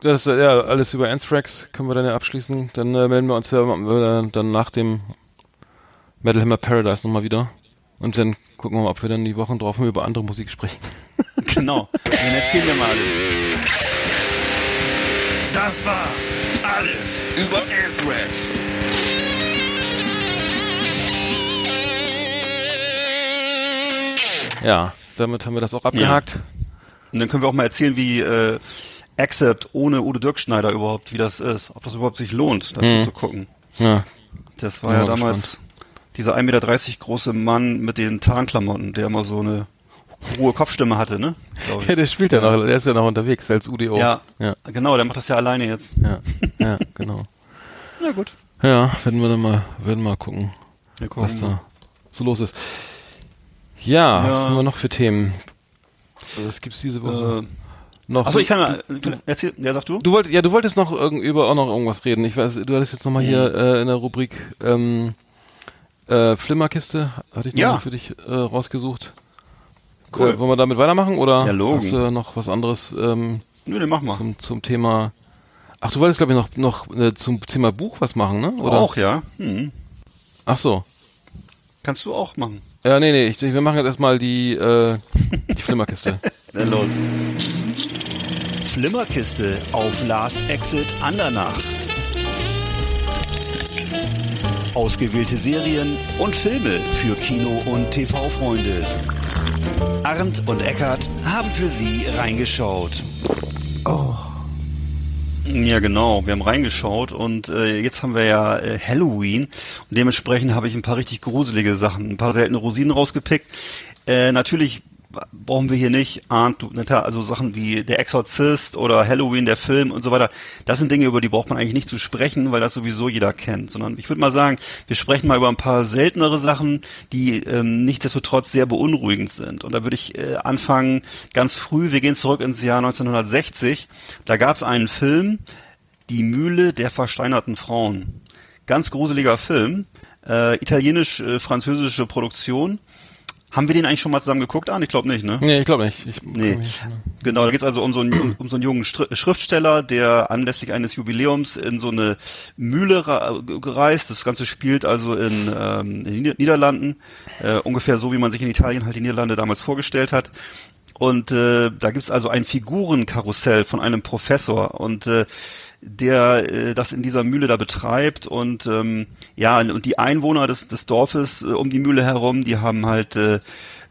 Das ist ja alles über Anthrax können wir dann ja abschließen. Dann äh, melden wir uns ja äh, dann nach dem Metal Hammer Paradise nochmal wieder. Und dann gucken wir mal, ob wir dann die Wochen drauf über andere Musik sprechen. Genau. Dann erzählen wir mal alles. Das war alles über Anthrax. Ja, damit haben wir das auch abgehakt. Und dann können wir auch mal erzählen, wie äh, Accept ohne Udo Dirkschneider überhaupt, wie das ist, ob das überhaupt sich lohnt, dazu Mhm. zu gucken. Ja. Das war ja mal damals dieser 1,30 Meter große Mann mit den Tarnklamotten, der immer so eine hohe Kopfstimme hatte, ne? Ja, der spielt ja noch, der ist ja noch unterwegs als UDO. ja, ja, genau, der macht das ja alleine jetzt. ja, ja genau. Na gut. Ja, werden wir dann mal, werden mal gucken, Wir was gucken. da so los ist. Ja, Ja. was haben wir noch für Themen? Was gibt's diese Woche Äh, noch? achso, ich kann mal, erzähl, ja, sag du? Du wolltest, ja, du wolltest noch irgend, über auch noch irgendwas reden. Ich weiß, du hattest jetzt noch mal hier Mhm. äh, in der Rubrik ähm, äh, Flimmerkiste, hatte ich noch Ja. mal für dich äh, rausgesucht. Cool. Äh, wollen wir damit weitermachen oder Ja, Logen. hast du noch was anderes ähm, Nö, den mach mal. zum, zum Thema? Ach, du wolltest glaube ich noch noch äh, zum Thema Buch was machen, ne? Oder? Auch, ja. Hm. Ach so. Kannst du auch machen. Ja, nee, nee, ich, wir machen jetzt erstmal die äh, die Flimmerkiste. Dann los. Flimmerkiste auf Last Exit Andernach. Ausgewählte Serien und Filme für Kino- und TV-Freunde. Arndt und Eckart haben für Sie reingeschaut. Ja, genau. Wir haben reingeschaut und äh, jetzt haben wir ja äh, Halloween und dementsprechend habe ich ein paar richtig gruselige Sachen, ein paar seltene Rosinen rausgepickt. Äh, natürlich brauchen wir hier nicht, Netta, also Sachen wie Der Exorzist oder Halloween, der Film und so weiter. Das sind Dinge, über die braucht man eigentlich nicht zu sprechen, weil das sowieso jeder kennt, sondern ich würde mal sagen, wir sprechen mal über ein paar seltenere Sachen, die ähm, nichtsdestotrotz sehr beunruhigend sind. Und da würde ich äh, anfangen ganz früh, wir gehen zurück ins Jahr 1960. Da gab es einen Film, Die Mühle der versteinerten Frauen. Ganz gruseliger Film, äh, italienisch-französische Produktion. Haben wir den eigentlich schon mal zusammen geguckt, an? Ich glaube nicht, ne? nee, ich glaube nicht. Ich, Nee. Genau, da geht es also um so, einen, um, um so einen jungen Schriftsteller, der anlässlich eines Jubiläums in so eine Mühle gereist. Das Ganze spielt also in, ähm, in den Nieder- Niederlanden, äh, ungefähr so, wie man sich in Italien halt die Niederlande damals vorgestellt hat. Und äh, da gibt's also ein Figurenkarussell von einem Professor und äh, der äh, das in dieser Mühle da betreibt. Und ähm, ja und die Einwohner des, des Dorfes äh, um die Mühle herum, die haben halt äh,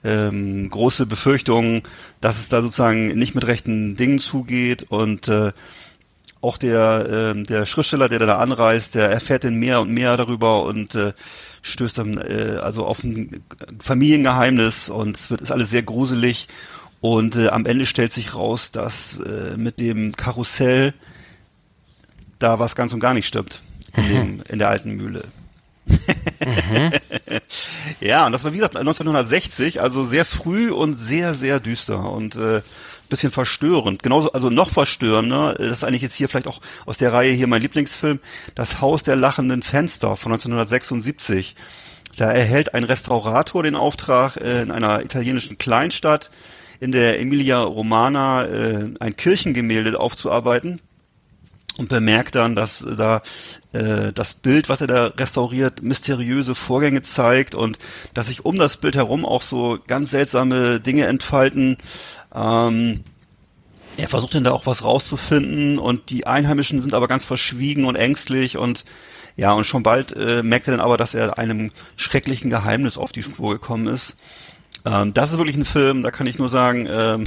ähm, große Befürchtungen, dass es da sozusagen nicht mit rechten Dingen zugeht. Und äh, auch der ähm, der Schriftsteller, der da anreist, der erfährt dann mehr und mehr darüber und äh, stößt dann äh, also auf ein Familiengeheimnis. Und es wird ist alles sehr gruselig. Und äh, am Ende stellt sich raus, dass äh, mit dem Karussell da was ganz und gar nicht stimmt in, dem, in der alten Mühle. ja, und das war wie gesagt 1960, also sehr früh und sehr, sehr düster und äh, bisschen verstörend. Genauso, also noch verstörender, äh, das ist eigentlich jetzt hier vielleicht auch aus der Reihe hier mein Lieblingsfilm, Das Haus der lachenden Fenster von 1976. Da erhält ein Restaurator den Auftrag, äh, in einer italienischen Kleinstadt in der Emilia Romana äh, ein Kirchengemälde aufzuarbeiten und bemerkt dann, dass da äh, das Bild, was er da restauriert, mysteriöse Vorgänge zeigt und dass sich um das Bild herum auch so ganz seltsame Dinge entfalten. Ähm, er versucht dann da auch was rauszufinden und die Einheimischen sind aber ganz verschwiegen und ängstlich und ja, und schon bald äh, merkt er dann aber, dass er einem schrecklichen Geheimnis auf die Spur gekommen ist. Ähm, das ist wirklich ein Film, da kann ich nur sagen, ähm,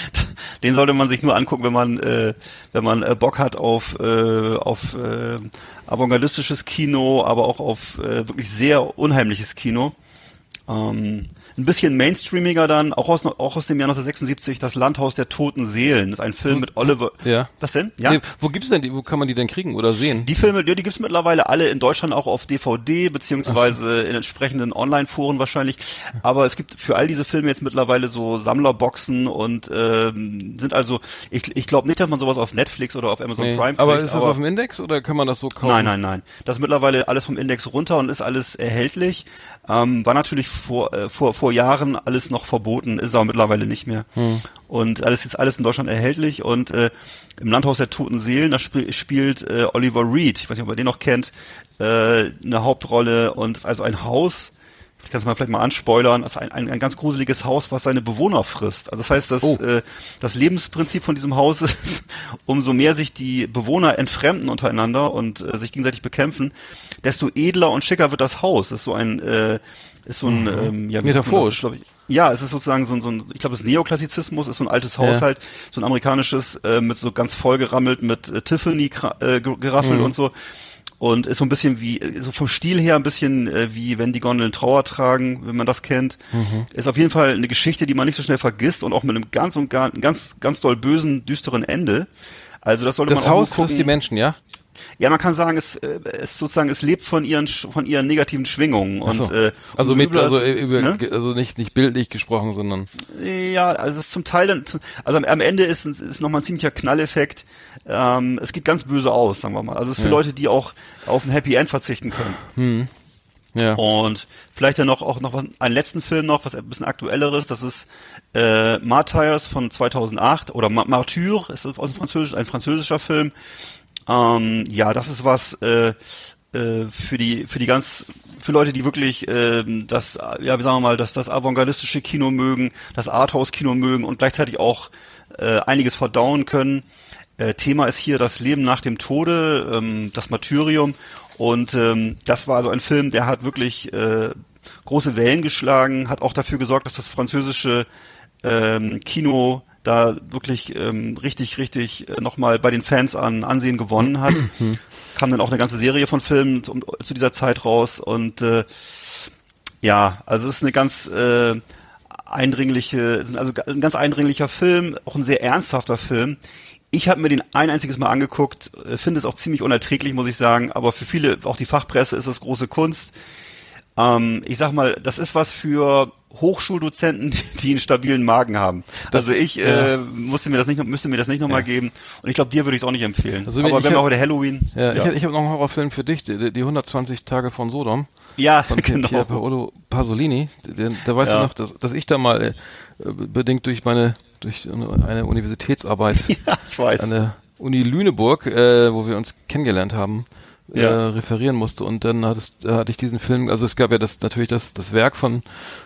den sollte man sich nur angucken, wenn man, äh, wenn man äh, Bock hat auf, äh, auf äh, avantgardistisches Kino, aber auch auf äh, wirklich sehr unheimliches Kino. Ähm, ein bisschen mainstreamiger dann, auch aus, auch aus dem Jahr 1976, Das Landhaus der toten Seelen. Das ist ein Film mit Oliver. Ja. Was denn? Ja. Nee, wo gibt's denn die, wo kann man die denn kriegen oder sehen? Die Filme, ja, die gibt's mittlerweile alle in Deutschland auch auf DVD, beziehungsweise in entsprechenden Online-Foren wahrscheinlich. Aber es gibt für all diese Filme jetzt mittlerweile so Sammlerboxen und ähm, sind also, ich, ich glaube nicht, dass man sowas auf Netflix oder auf Amazon Nee. Prime aber kriegt, ist das auf dem Index oder kann man das so kaufen? Nein, nein, nein. Das ist mittlerweile alles vom Index runter und ist alles erhältlich. Ähm, war natürlich vor, äh, vor, vor Jahren alles noch verboten, ist aber mittlerweile nicht mehr. Hm. Und alles ist alles in Deutschland erhältlich und äh, im Landhaus der Toten Seelen, da sp spielt äh, Oliver Reed, ich weiß nicht, ob ihr den noch kennt, äh, eine Hauptrolle und ist also ein Haus, ich kann es mal vielleicht mal anspoilern, das ist ein, ein, ein ganz gruseliges Haus, was seine Bewohner frisst. Also das heißt, dass Oh. äh, das Lebensprinzip von diesem Haus ist, umso mehr sich die Bewohner entfremden untereinander und äh, sich gegenseitig bekämpfen, desto edler und schicker wird das Haus. Das ist so ein, äh, ist so ein, ähm, ja, das? Metaphorisch. glaub ich, ja, es ist sozusagen so ein, so ein ich glaube, das Neoklassizismus ist so ein altes Haus Ja. so ein amerikanisches, äh, mit so ganz vollgerammelt mit äh, Tiffany-Geraffel Mhm. und so. Und ist so ein bisschen wie, äh, so vom Stil her ein bisschen äh, wie wenn die Gondeln Trauer tragen, wenn man das kennt. Mhm. Ist auf jeden Fall eine Geschichte, die man nicht so schnell vergisst und auch mit einem ganz und gar, ganz, ganz doll bösen, düsteren Ende. Also das sollte Das man auch Haus nur gucken. frisst die Menschen, ja? Ja, man kann sagen, es, äh, es sozusagen, es lebt von ihren, von ihren negativen Schwingungen. Ach so. Und, äh, also mit, also, es- über, ne? also nicht, nicht bildlich gesprochen, sondern Ja, also es ist zum Teil dann, also am, am Ende ist, ist nochmal ein ziemlicher Knalleffekt. Ähm, es geht ganz böse aus, sagen wir mal. Also es ist für Ja. Leute, die auch auf ein Happy End verzichten können. ja. Und vielleicht dann noch auch noch was- einen letzten Film noch, was ein bisschen aktuelleres. Das ist äh, Martyrs von 2008 oder Ma Martyr ist aus dem Französisch, ein französischer Film. Ähm, ja, das ist was äh, äh, für die für die ganz für Leute, die wirklich ähm, das ja wie sagen wir mal das das avantgardistische Kino mögen, das Arthouse Kino mögen und gleichzeitig auch äh, einiges verdauen können. Äh, Thema ist hier das Leben nach dem Tode, ähm, das Martyrium. Und ähm, das war also ein Film, der hat wirklich äh, große Wellen geschlagen, hat auch dafür gesorgt, dass das französische ähm, Kino da wirklich ähm, richtig, richtig äh, nochmal bei den Fans an Ansehen gewonnen hat. Kam dann auch eine ganze Serie von Filmen zu, zu dieser Zeit raus und äh, ja, also es ist eine ganz äh, eindringliche, also ein ganz eindringlicher Film, auch ein sehr ernsthafter Film. Ich habe mir den ein einziges Mal angeguckt, äh, finde es auch ziemlich unerträglich, muss ich sagen, aber für viele, auch die Fachpresse, ist das große Kunst. Ähm, ich sag mal, das ist was für Hochschuldozenten, die einen stabilen Magen haben. also ich äh, musste mir das nicht, müsste mir das nicht nochmal geben und ich glaube, dir würde ich es auch nicht empfehlen. Also aber wenn wir heute Halloween, Ja, ich, ich habe noch einen Horrorfilm für dich, die, die 120 Tage von Sodom. ja, Von genau. Pier Paolo Pasolini. Da weißt Ja. du noch, dass, dass ich da mal äh, bedingt durch meine durch eine Universitätsarbeit ja, ich weiß. an der Uni Lüneburg, äh, wo wir uns kennengelernt haben, äh, Ja. referieren musste. Und dann hattest, da hatte ich diesen Film, also es gab ja das natürlich das das Werk von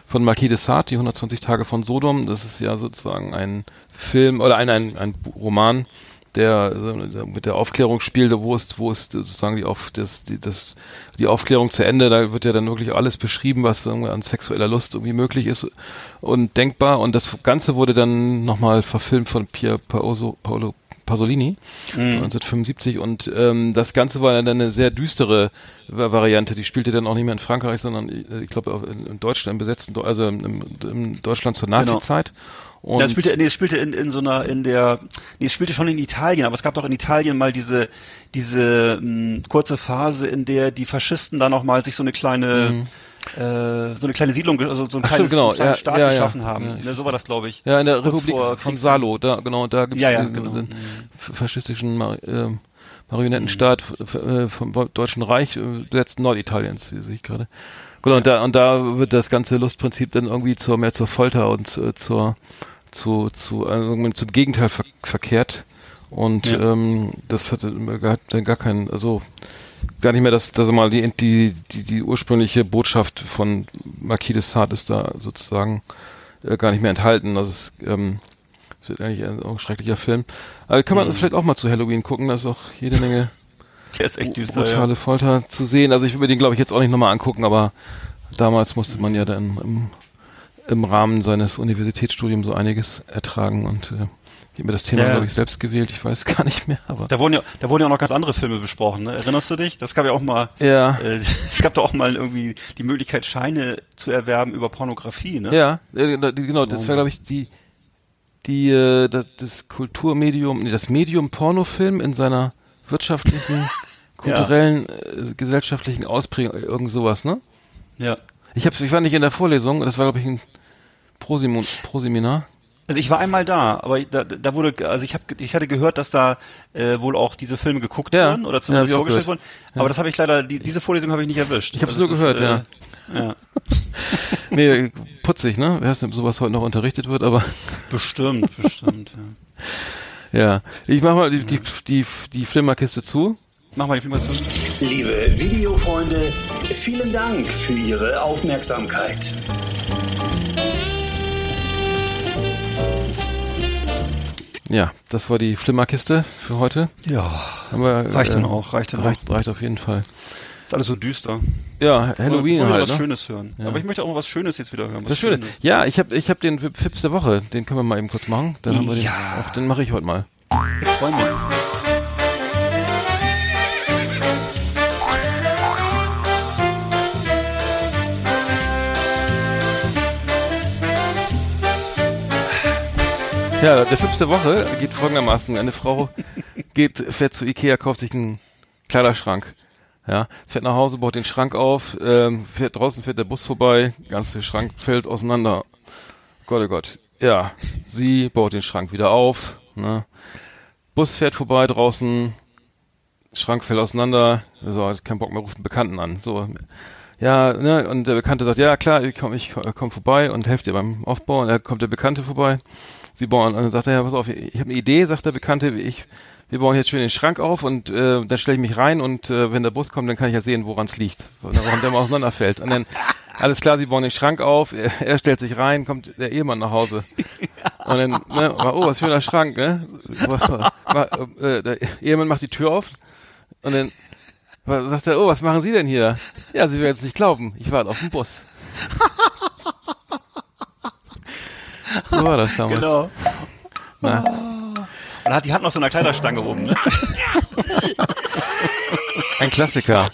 von Marquis de Sade, die 120 Tage von Sodom, das ist ja sozusagen ein Film oder ein ein, ein Roman, der so mit der Aufklärung spielte, wo ist wo ist sozusagen die auf das die das die Aufklärung zu Ende, da wird ja dann wirklich alles beschrieben, was an sexueller Lust irgendwie möglich ist und denkbar. Und das Ganze wurde dann nochmal verfilmt von Pier Paolo, Paolo Pasolini Mhm. 1975 und ähm, das Ganze war dann eine sehr düstere Va- Variante. Die spielte dann auch nicht mehr in Frankreich, sondern äh, ich glaube auch in, in Deutschland, im besetzten, also im Deutschland zur Nazi-Zeit. Und Das spielte, nee, es spielte in, in so einer, in der, nee, es spielte schon in Italien, aber es gab doch in Italien mal diese, diese mh, kurze Phase, in der die Faschisten da noch mal sich so eine kleine, äh, so eine kleine Siedlung, also so ein Mhm. Kleines, genau. kleinen Ja, Staat ja, ja. geschaffen haben. Ja, ne, so war das, glaube ich. ja, in der Kurz Republik von Salo, da genau, da gibt es Ja, ja, den, genau. den f- faschistischen Mar äh, Marionettenstaat äh, vom Deutschen Reich, äh, letzten Norditaliens, sehe ich gerade. Genau, und da und da wird das ganze Lustprinzip dann irgendwie zur mehr zur Folter und äh, zur zu zu äh, zum Gegenteil ver verkehrt. Und Ja. ähm, das hatte gar, gar keinen, also gar nicht mehr, dass, dass mal die, die, die, die ursprüngliche Botschaft von Marquis de Sade ist da sozusagen äh, gar nicht mehr enthalten. Das ist, ähm, das ist eigentlich ein, ein schrecklicher Film. Aber kann man vielleicht auch mal zu Halloween gucken, da ist auch jede Menge Der ist echt düster, brutale ja. Folter zu sehen. Also ich würde den, glaube ich, jetzt auch nicht nochmal angucken, aber damals musste man ja dann im, im Rahmen seines Universitätsstudiums so einiges ertragen und äh, Ich habe mir das Thema, Ja, ja. glaube ich, selbst gewählt. Ich weiß gar nicht mehr, aber. Da wurden ja, da wurden ja auch noch ganz andere Filme besprochen. Ne? Erinnerst du dich? Das gab ja auch mal. Ja. Äh, es gab doch auch mal irgendwie die Möglichkeit, Scheine zu erwerben über Pornografie. Ne? Ja, äh, da- die- genau, das war, glaube ich, die, die, äh, das, das Kulturmedium, nee, das Medium Pornofilm in seiner wirtschaftlichen, kulturellen, äh, gesellschaftlichen Ausprägung, irgend sowas, ne? Ja. Ich hab's, ich war nicht in der Vorlesung, das war, glaube ich, ein Prosimon, Proseminar. Also ich war einmal da, aber da, da wurde, also ich habe, ich hatte gehört, dass da äh, wohl auch diese Filme geguckt Ja. wurden oder Ja, zumindest auch vorgestellt gehört. wurden. Aber das habe ich leider, die, diese Vorlesung habe ich nicht erwischt. Ich hab's Also nur gehört, ist, äh, ja. Nee, putzig, ne? Wer weiß nicht, ob sowas heute noch unterrichtet wird, aber Bestimmt, bestimmt. Ja. ja. Ich mach mal die, die, die, die Flimmerkiste zu. Mach mal die Filme zu. Liebe Videofreunde, vielen Dank für Ihre Aufmerksamkeit. Ja, das war die Flimmerkiste für heute. Ja, wir, Reicht dann auch, reicht dann reicht, reicht auf jeden Fall. ist alles so düster. Ja, Halloween ich wollte halt, was ne? Schönes hören. Ja. Aber ich möchte auch mal was Schönes jetzt wieder hören. Was Das Schöne. Schönes. Ja, ich habe ich hab den Fips der Woche, den können wir mal eben kurz machen. Dann haben wir den, Ja. auch, den mache ich heute mal. Ich freue mich. Ja, der der Woche geht folgendermaßen. Eine Frau geht, fährt zu Ikea, kauft sich einen Kleiderschrank. Ja, fährt nach Hause, baut den Schrank auf, ähm, fährt draußen, fährt der Bus vorbei, ganze Schrank fällt auseinander. Gott, oh Gott. Ja, sie baut den Schrank wieder auf. Ne? Bus fährt vorbei draußen, Schrank fällt auseinander. So, hat keinen Bock mehr, ruft einen Bekannten an. So, ja, ne, und der Bekannte sagt, ja klar, ich komme ich komm vorbei und helfe dir beim Aufbau. Und dann kommt der Bekannte vorbei. Sie bauen, und dann sagt er, ja, pass auf, ich habe eine Idee, sagt der Bekannte, ich, wir bauen jetzt schön den Schrank auf und äh, dann stelle ich mich rein und äh, wenn der Bus kommt, dann kann ich ja sehen, woran es liegt, warum der mal auseinanderfällt. Und dann, alles klar, sie bauen den Schrank auf, er, er stellt sich rein, kommt der Ehemann nach Hause. Und dann, ne, oh, was für ein Schrank, ne? Äh, Der Ehemann macht die Tür auf und dann sagt er, oh, was machen Sie denn hier? Ja, Sie werden es nicht glauben, ich warte auf den Bus. So war das damals. Genau. Na, Und hat, die hat noch so eine Kleiderstange oben, ne? ein Klassiker.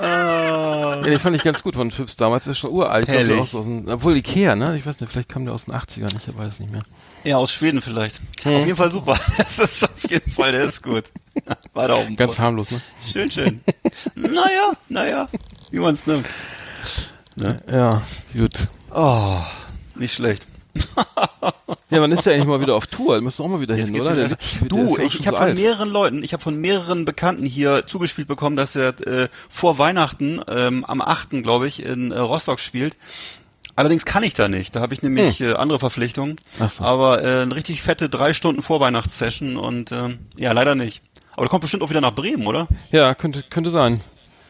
Ja, den fand ich ganz gut von Phipps damals. Das ist schon uralt. glaub ich, aus den, obwohl Ikea, ne? Ich weiß nicht, vielleicht kam der aus den 80ern, ich weiß es nicht mehr. Ja, aus Schweden vielleicht. Hm. Auf jeden Fall super. Das ist auf jeden Fall, der ist gut. Weiter oben. Ganz harmlos, ne? Schön, schön. naja, naja, wie man es nimmt. Ja, gut. Oh, nicht schlecht. Ja, man ist ja eigentlich mal wieder auf Tour. Müssen auch mal wieder hin, geht's oder? wieder- Der- der du, ich, ich habe von alt. mehreren Leuten, ich habe von mehreren Bekannten hier zugespielt bekommen, dass er äh, vor Weihnachten ähm, am 8. glaube ich in äh, Rostock spielt. Allerdings kann ich da nicht. Da habe ich nämlich äh, andere Verpflichtungen. Hm. Ach so. Aber äh, eine richtig fette drei Stunden Vorweihnachtssession und ähm, ja, leider nicht. Aber der kommt bestimmt auch wieder nach Bremen, oder? Ja, könnte, könnte sein.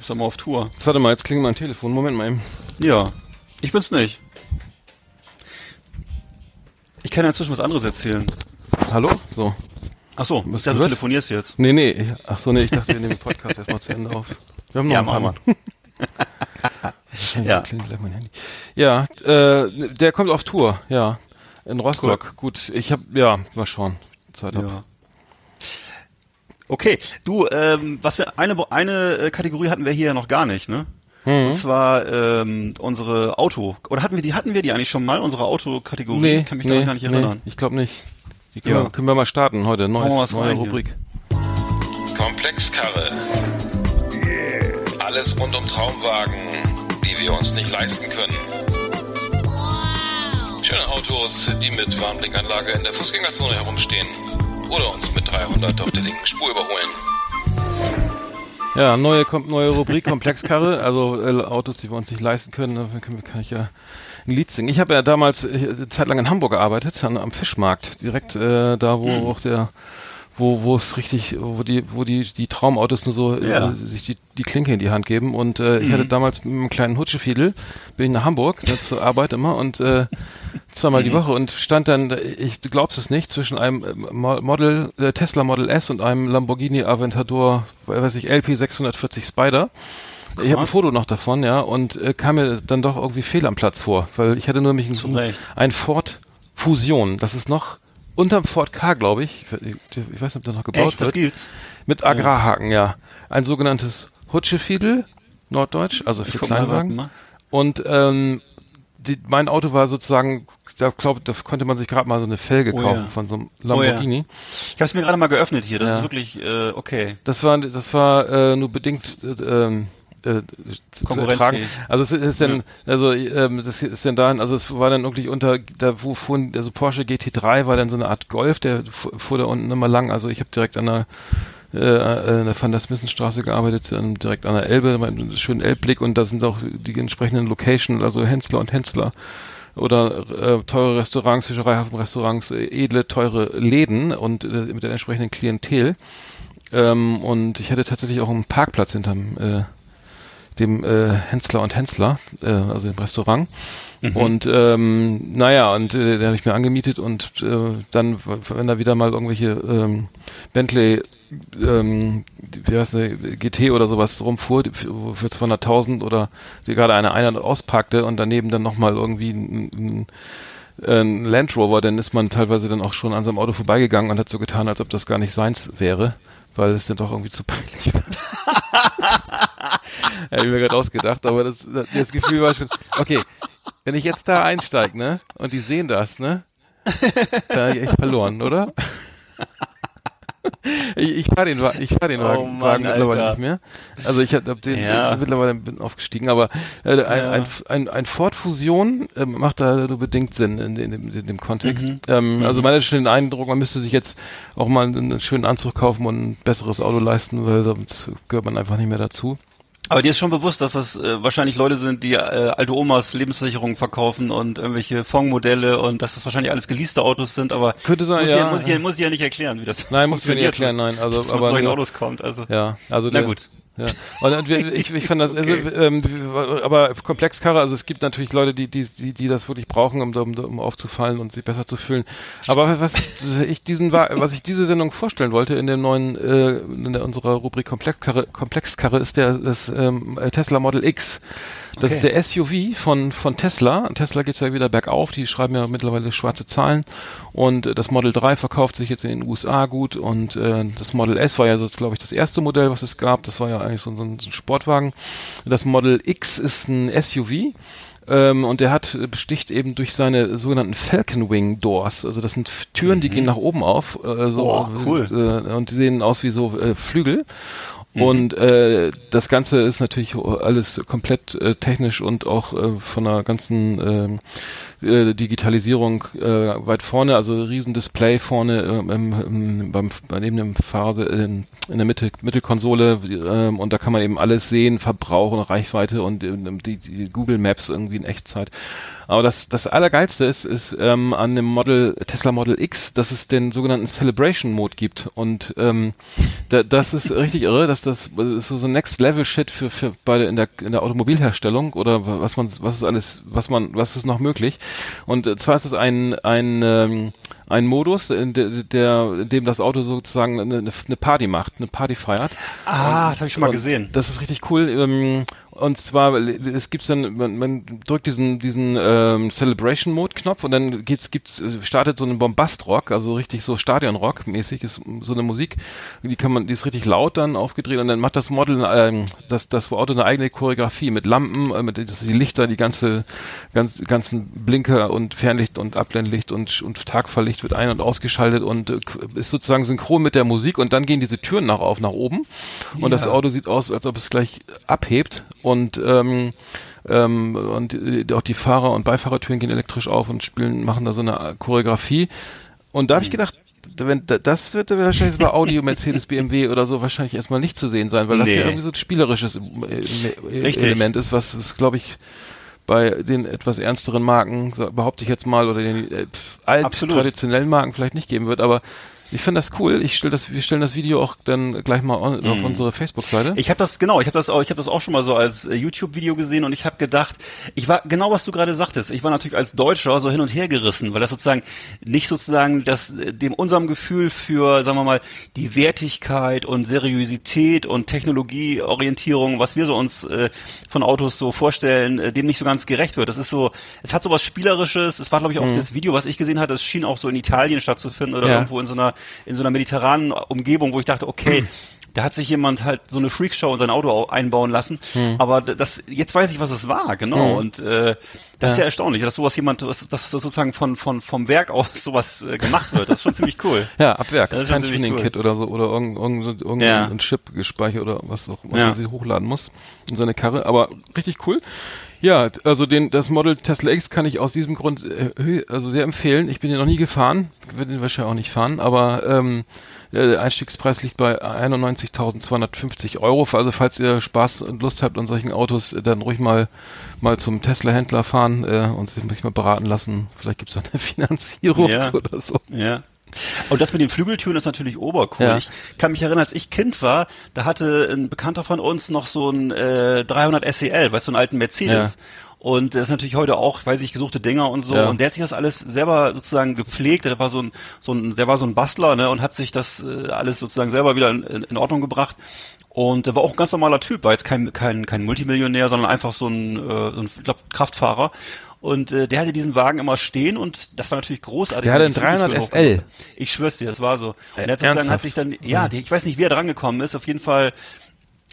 Ist doch mal auf Tour. Jetzt, warte mal, jetzt klingelt mein Telefon. Moment mal eben. Ja, ich bin's nicht. Ich kann ja inzwischen was anderes erzählen. Hallo? So. Ach so, Was ja, du telefonierst jetzt. Nee, nee. Ach so, nee, ich dachte, wir nehmen den Podcast erstmal zu Ende auf. Wir haben noch Ja, ein paar Mal. Ja. ja. Äh, der kommt auf Tour, ja. In Rostock. Gut, ich hab, ja, mal schauen. Zeit hab. Ja. Okay, du, ähm, was wir eine eine äh, Kategorie hatten wir hier ja noch gar nicht, ne? Mhm. Und zwar ähm, unsere Auto oder hatten wir die hatten wir die eigentlich schon mal unsere Autokategorie? Nee, ich kann mich nee, daran gar nicht nee, erinnern. ich glaube nicht. Die können, Ja. wir, können wir mal starten heute. Neues, was neue rein hier. Rubrik. Komplexkarre. Alles rund um Traumwagen, die wir uns nicht leisten können. Schöne Autos, die mit Warnblinkanlage in der Fußgängerzone herumstehen. Oder uns mit 300 auf der linken Spur überholen. Ja, neue, kommt neue Rubrik Komplexkarre, also äh, Autos, die wir uns nicht leisten können. Dafür kann, kann ich ja ein Lied singen. Ich habe ja damals äh, eine Zeit lang in Hamburg gearbeitet, an, am Fischmarkt, direkt äh, da, wo Hm. auch der wo wo es richtig, wo die wo die die Traumautos nur so Ja. äh, sich die die Klinke in die Hand geben und äh, ich Mhm. hatte damals mit einem kleinen Hutschefiedel bin ich nach Hamburg ne, zur Arbeit immer und äh, zweimal Mhm. die Woche und stand dann ich du glaubst es nicht zwischen einem äh, Mo- Model äh, Tesla Model S und einem Lamborghini Aventador weiß ich LP 640 Spider ich habe ein Foto noch davon, ja, und äh, kam mir dann doch irgendwie fehl am Platz vor, weil ich hatte nur Zu ein, ein Ford Fusion, das ist noch unterm Ford K, glaube ich, ich, weiß nicht, ob der noch gebaut Echt, das wird, gibt's. mit Agrarhaken, ja. Ein sogenanntes Hutschefiedel, Norddeutsch, also für Kleinwagen. Und ähm, die, mein Auto war sozusagen, da glaube da konnte man sich gerade mal so eine Felge Oh kaufen ja. von so einem Oh ja. Lamborghini. Ich habe es mir gerade mal geöffnet hier. Das Ja. ist wirklich äh, okay. Das war, das war äh, nur bedingt äh, ähm, äh, zu- zu ertragen. Also es ist dann, also ähm, das ist dann dahin, also es war dann wirklich unter, da wo fuhren, also Porsche GT3 war dann so eine Art Golf, der fu- fuhr da unten immer lang. Also ich habe direkt an der äh, an der Van der Smissenstraße gearbeitet, ähm, direkt an der Elbe, schönen Elbblick und da sind auch die entsprechenden Location, also Hensler und Hensler oder äh, teure Restaurants, Fischereihafenrestaurants, äh, edle, teure Läden und äh, mit der entsprechenden Klientel. Ähm, und ich hatte tatsächlich auch einen Parkplatz hinterm äh, dem äh, Hensler und Hensler, äh, also dem Restaurant. Und ähm, naja, und äh, den habe ich mir angemietet und äh, dann, wenn da wieder mal irgendwelche ähm, Bentley, ähm, wie heißt der, GT oder sowas rumfuhr, für, für 200.000 oder die gerade eine ein- und auspackte und daneben dann nochmal irgendwie ein, ein ein Land Rover, dann ist man teilweise dann auch schon an seinem Auto vorbeigegangen und hat so getan, als ob das gar nicht seins wäre, weil es dann doch irgendwie zu peinlich war. Habe ich mir gerade ausgedacht, aber das, das, Gefühl war schon, okay, wenn ich jetzt da einsteige, ne, und die sehen das, ne, da hab ich echt verloren, oder? Ich, ich fahre den, ich fahr den Oh Wagen, Mann, mittlerweile Alter. nicht mehr. Also ich habe den Ja. mittlerweile bin aufgestiegen, aber äh, ein, Ja. ein, ein, ein Ford Fusion ähm, macht da nur bedingt Sinn in, in, dem- in dem Kontext. Mhm. Ähm, Also man hat schon den Eindruck, man müsste sich jetzt auch mal einen schönen Anzug kaufen und ein besseres Auto leisten, weil sonst gehört man einfach nicht mehr dazu. Aber dir ist schon bewusst, dass das äh, wahrscheinlich Leute sind, die äh, alte Omas Lebensversicherungen verkaufen und irgendwelche Fondmodelle und dass das wahrscheinlich alles geleaste Autos sind, aber Könnte sein, muss, ich ja. muss, ich, ja- muss ich ja nicht erklären, wie das Nein, musst du nicht erklären, nein. Also, dass aber zu solchen Autos kommt. Also Ja, also Na der, gut. Ja. Und, und wir- ich, ich fand das, also, ähm, aber Komplexkarre, also es gibt natürlich Leute, die, die, die, die das wirklich brauchen, um, um, um aufzufallen und sich besser zu fühlen. Aber was ich diesen, Wa- was ich diese Sendung vorstellen wollte in der neuen, äh, in der, unserer Rubrik Komplexkarre, Komplexkarre ist der, das ähm, Tesla Model X. Das Okay. ist der SUV von, von Tesla. Tesla geht's ja wieder bergauf. Die schreiben ja mittlerweile schwarze Zahlen. Und äh, das Model 3 verkauft sich jetzt in den USA gut. Und äh, das Model S war ja so, glaube ich, das erste Modell, was es gab. Das war ja eigentlich so, so, ein, so ein Sportwagen. Das Model X ist ein SUV. Ähm, und der hat äh, besticht eben durch seine sogenannten Falcon Wing Doors. Also das sind Türen, die gehen nach oben auf. Äh, so, Oh, cool. Äh, und die sehen aus wie so äh, Flügel. Und äh, das Ganze ist natürlich alles komplett äh, technisch und auch äh, von der ganzen ähm, äh, Digitalisierung äh, weit vorne, also riesen Display vorne ähm, im, im, beim, bei neben dem Fahrer in, in der Mitte, Mittelkonsole ähm, und da kann man eben alles sehen, Verbrauch und Reichweite und ähm, die, die Google Maps irgendwie in Echtzeit. Aber das, das Allergeilste ist, ist ähm, an dem Model Tesla Model X, dass es den sogenannten Celebration Mode gibt. Und ähm, da, das ist richtig irre, dass das, das so so Next Level Shit für, für bei der, in der in der Automobilherstellung oder was man was ist alles, was man was ist noch möglich. Und äh, zwar ist es ein ein ähm, ein Modus, in, der, der, in dem das Auto sozusagen eine, eine Party macht, eine Party feiert. Ah, das habe ich schon mal Und gesehen. Das ist richtig cool. Ähm, und zwar, es gibt's dann, man, man drückt diesen diesen ähm, Celebration Mode Knopf und dann gibt's gibt's äh, startet so ein Bombastrock, also richtig so Stadionrock mäßig ist so eine Musik, die kann man, die ist richtig laut dann aufgedreht und dann macht das Model ähm, das das Auto eine eigene Choreografie mit Lampen, äh, mit das, die Lichter, die ganze ganz ganzen Blinker und Fernlicht und Abblendlicht und und Tagfahrlicht wird ein und ausgeschaltet und äh, ist sozusagen synchron mit der Musik und dann gehen diese Türen nach auf nach oben. Und das Auto sieht aus, als ob es gleich abhebt und ähm, ähm, und äh, auch die Fahrer- und Beifahrertüren gehen elektrisch auf und spielen, machen da so eine Choreografie. Und da habe ich gedacht, wenn da- das wird wahrscheinlich bei Audi, Mercedes, BMW oder so wahrscheinlich erstmal nicht zu sehen sein, weil das Nee. ja irgendwie so ein spielerisches äh, äh, Richtig. Element ist, was es, glaube ich, bei den etwas ernsteren Marken, behaupte ich jetzt mal, oder den äh, alt traditionellen Marken vielleicht nicht geben wird, aber Ich finde das cool. Ich stell das, wir stellen das Video auch dann gleich mal on, auf unsere Facebook-Seite. Mhm. Ich habe das genau, ich habe das auch, ich habe das auch schon mal so als äh, YouTube-Video gesehen und ich habe gedacht, ich war genau was du gerade sagtest. Ich war natürlich als Deutscher so hin und her gerissen, weil das sozusagen nicht sozusagen das äh, dem unserem Gefühl für, sagen wir mal, die Wertigkeit und Seriosität und Technologieorientierung, was wir so uns äh, von Autos so vorstellen, äh, dem nicht so ganz gerecht wird. Das ist so, es hat so was spielerisches. Es war glaube ich auch das Video, was ich gesehen hatte, es schien auch so in Italien stattzufinden oder Ja. irgendwo in so einer in so einer mediterranen Umgebung, wo ich dachte, okay, da hat sich jemand halt so eine Freakshow in sein Auto au- einbauen lassen. Aber d- das, jetzt weiß ich, was es war, genau. Und äh, das ist ja erstaunlich, dass sowas jemand, dass, dass sozusagen von, von vom Werk aus sowas äh, gemacht wird. Das ist schon ziemlich cool. Ja, ab Werk. Das Das ist kein ziemlich Tuning-Kit oder so oder irgendein, irgendein, irgendein Ja. Chip gespeichert oder was auch was Ja. man sie hochladen muss in seine Karre. Aber richtig cool. Ja, also den das Model Tesla X kann ich aus diesem Grund äh, also sehr empfehlen. Ich bin den noch nie gefahren, werde den wahrscheinlich auch nicht fahren, aber ähm, der Einstiegspreis liegt bei 91.250 Euro. Also falls ihr Spaß und Lust habt an solchen Autos, äh, dann ruhig mal mal zum Tesla-Händler fahren äh, und sich mal beraten lassen. Vielleicht gibt's da eine Finanzierung Ja. oder so. Ja. Und das mit den Flügeltüren ist natürlich obercool. Ja. Ich kann mich erinnern, als ich Kind war, da hatte ein Bekannter von uns noch so ein äh, 300 SEL, weißt du, so einen alten Mercedes. Und das ist natürlich heute auch, weiß ich, gesuchte Dinger und so. Ja. Und der hat sich das alles selber sozusagen gepflegt. Der war so ein, so ein, der war so ein Bastler, ne, und hat sich das äh, alles sozusagen selber wieder in, in Ordnung gebracht. Und der war auch ein ganz normaler Typ, war jetzt kein, kein, kein Multimillionär, sondern einfach so ein, äh, so ein ich glaub, Kraftfahrer. Und äh, der hatte diesen Wagen immer stehen und das war natürlich großartig. Der hatte einen 300 Flügeltüre SL. Ich schwör's dir, das war so. Und Äh, er hat, sozusagen, ernsthaft? hat sich dann, ja, ich weiß nicht, wie er dran gekommen ist. Auf jeden Fall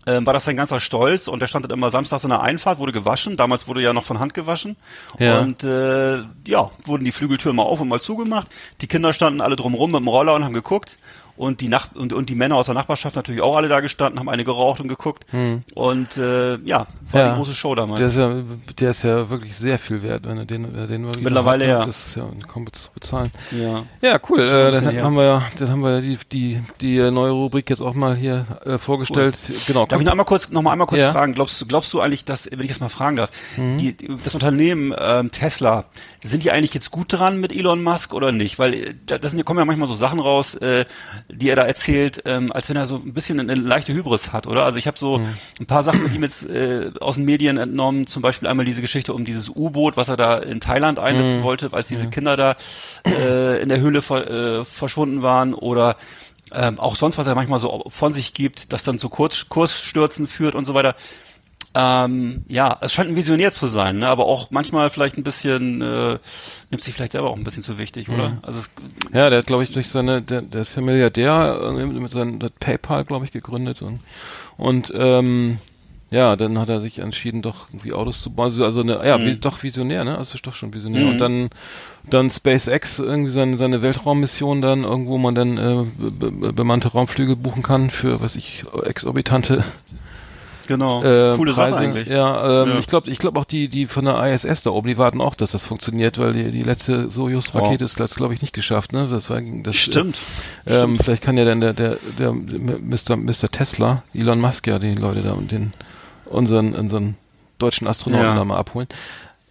ähm, war das sein ganzer Stolz und der stand dann immer samstags in der Einfahrt, wurde gewaschen. Damals wurde ja noch von Hand gewaschen. Ja. Und äh, ja, wurden die Flügeltüren mal auf und mal zugemacht. Die Kinder standen alle drumrum mit dem Roller und haben geguckt. Und die, Nach und, und die Männer aus der Nachbarschaft natürlich auch alle da gestanden, haben eine geraucht und geguckt. Und äh, ja, war eine große Show damals. Der ist ja, der ist ja wirklich sehr viel wert, wenn er den, er den wirklich Mittlerweile hat, ja. Das ist ja kaum zu bezahlen. ja. Ja, cool. Ein Äh, dann her. haben wir ja, dann haben wir ja die, die, die äh, neue Rubrik jetzt auch mal hier äh, vorgestellt. Genau. Darf ich noch einmal kurz, noch mal einmal kurz Ja. Fragen? Glaubst du, glaubst du eigentlich, dass, wenn ich das mal fragen darf, die, das Unternehmen ähm, Tesla, sind die eigentlich jetzt gut dran mit Elon Musk oder nicht? Weil äh, da das sind, kommen ja manchmal so Sachen raus, äh, die er da erzählt, ähm, als wenn er so ein bisschen eine, leichte Hybris hat, oder? Also ich habe so Mhm. ein paar Sachen mit ihm jetzt äh, aus den Medien entnommen, zum Beispiel einmal diese Geschichte um dieses U-Boot, was er da in Thailand einsetzen Mhm. wollte, als diese Kinder da äh, in der Höhle ver, äh, verschwunden waren oder ähm, auch sonst, was er manchmal so von sich gibt, das dann zu Kurz, Kursstürzen führt und so weiter. Ähm, ja, es scheint ein Visionär zu sein, ne? aber auch manchmal vielleicht ein bisschen, äh, nimmt sich vielleicht selber auch ein bisschen zu wichtig, oder? Also es, Ja, der hat, glaube ich, durch seine, der, der ist ja Milliardär, äh, mit seinem hat PayPal, glaube ich, gegründet und, und ähm, ja, dann hat er sich entschieden, doch irgendwie Autos zu bauen. Also, also eine, ja, wie, doch Visionär, ne? Also ist doch schon Visionär. Und dann, dann SpaceX, irgendwie seine, seine Weltraummission dann, irgendwo man dann äh, be be bemannte Raumflüge buchen kann für, was ich, exorbitante genau, äh, coole Preise. Sache eigentlich. Ja, ähm, Ja. ich glaube, ich glaube auch die die von der ISS da oben, die warten auch, dass das funktioniert, weil die, die letzte Soyuz-Rakete ist, das glaube ich nicht geschafft, ne? Das war das Stimmt. Äh, ähm, vielleicht kann ja dann der der der Mr. Mr. Tesla, Elon Musk ja die Leute da und den unseren unseren deutschen Astronauten Ja. da mal abholen.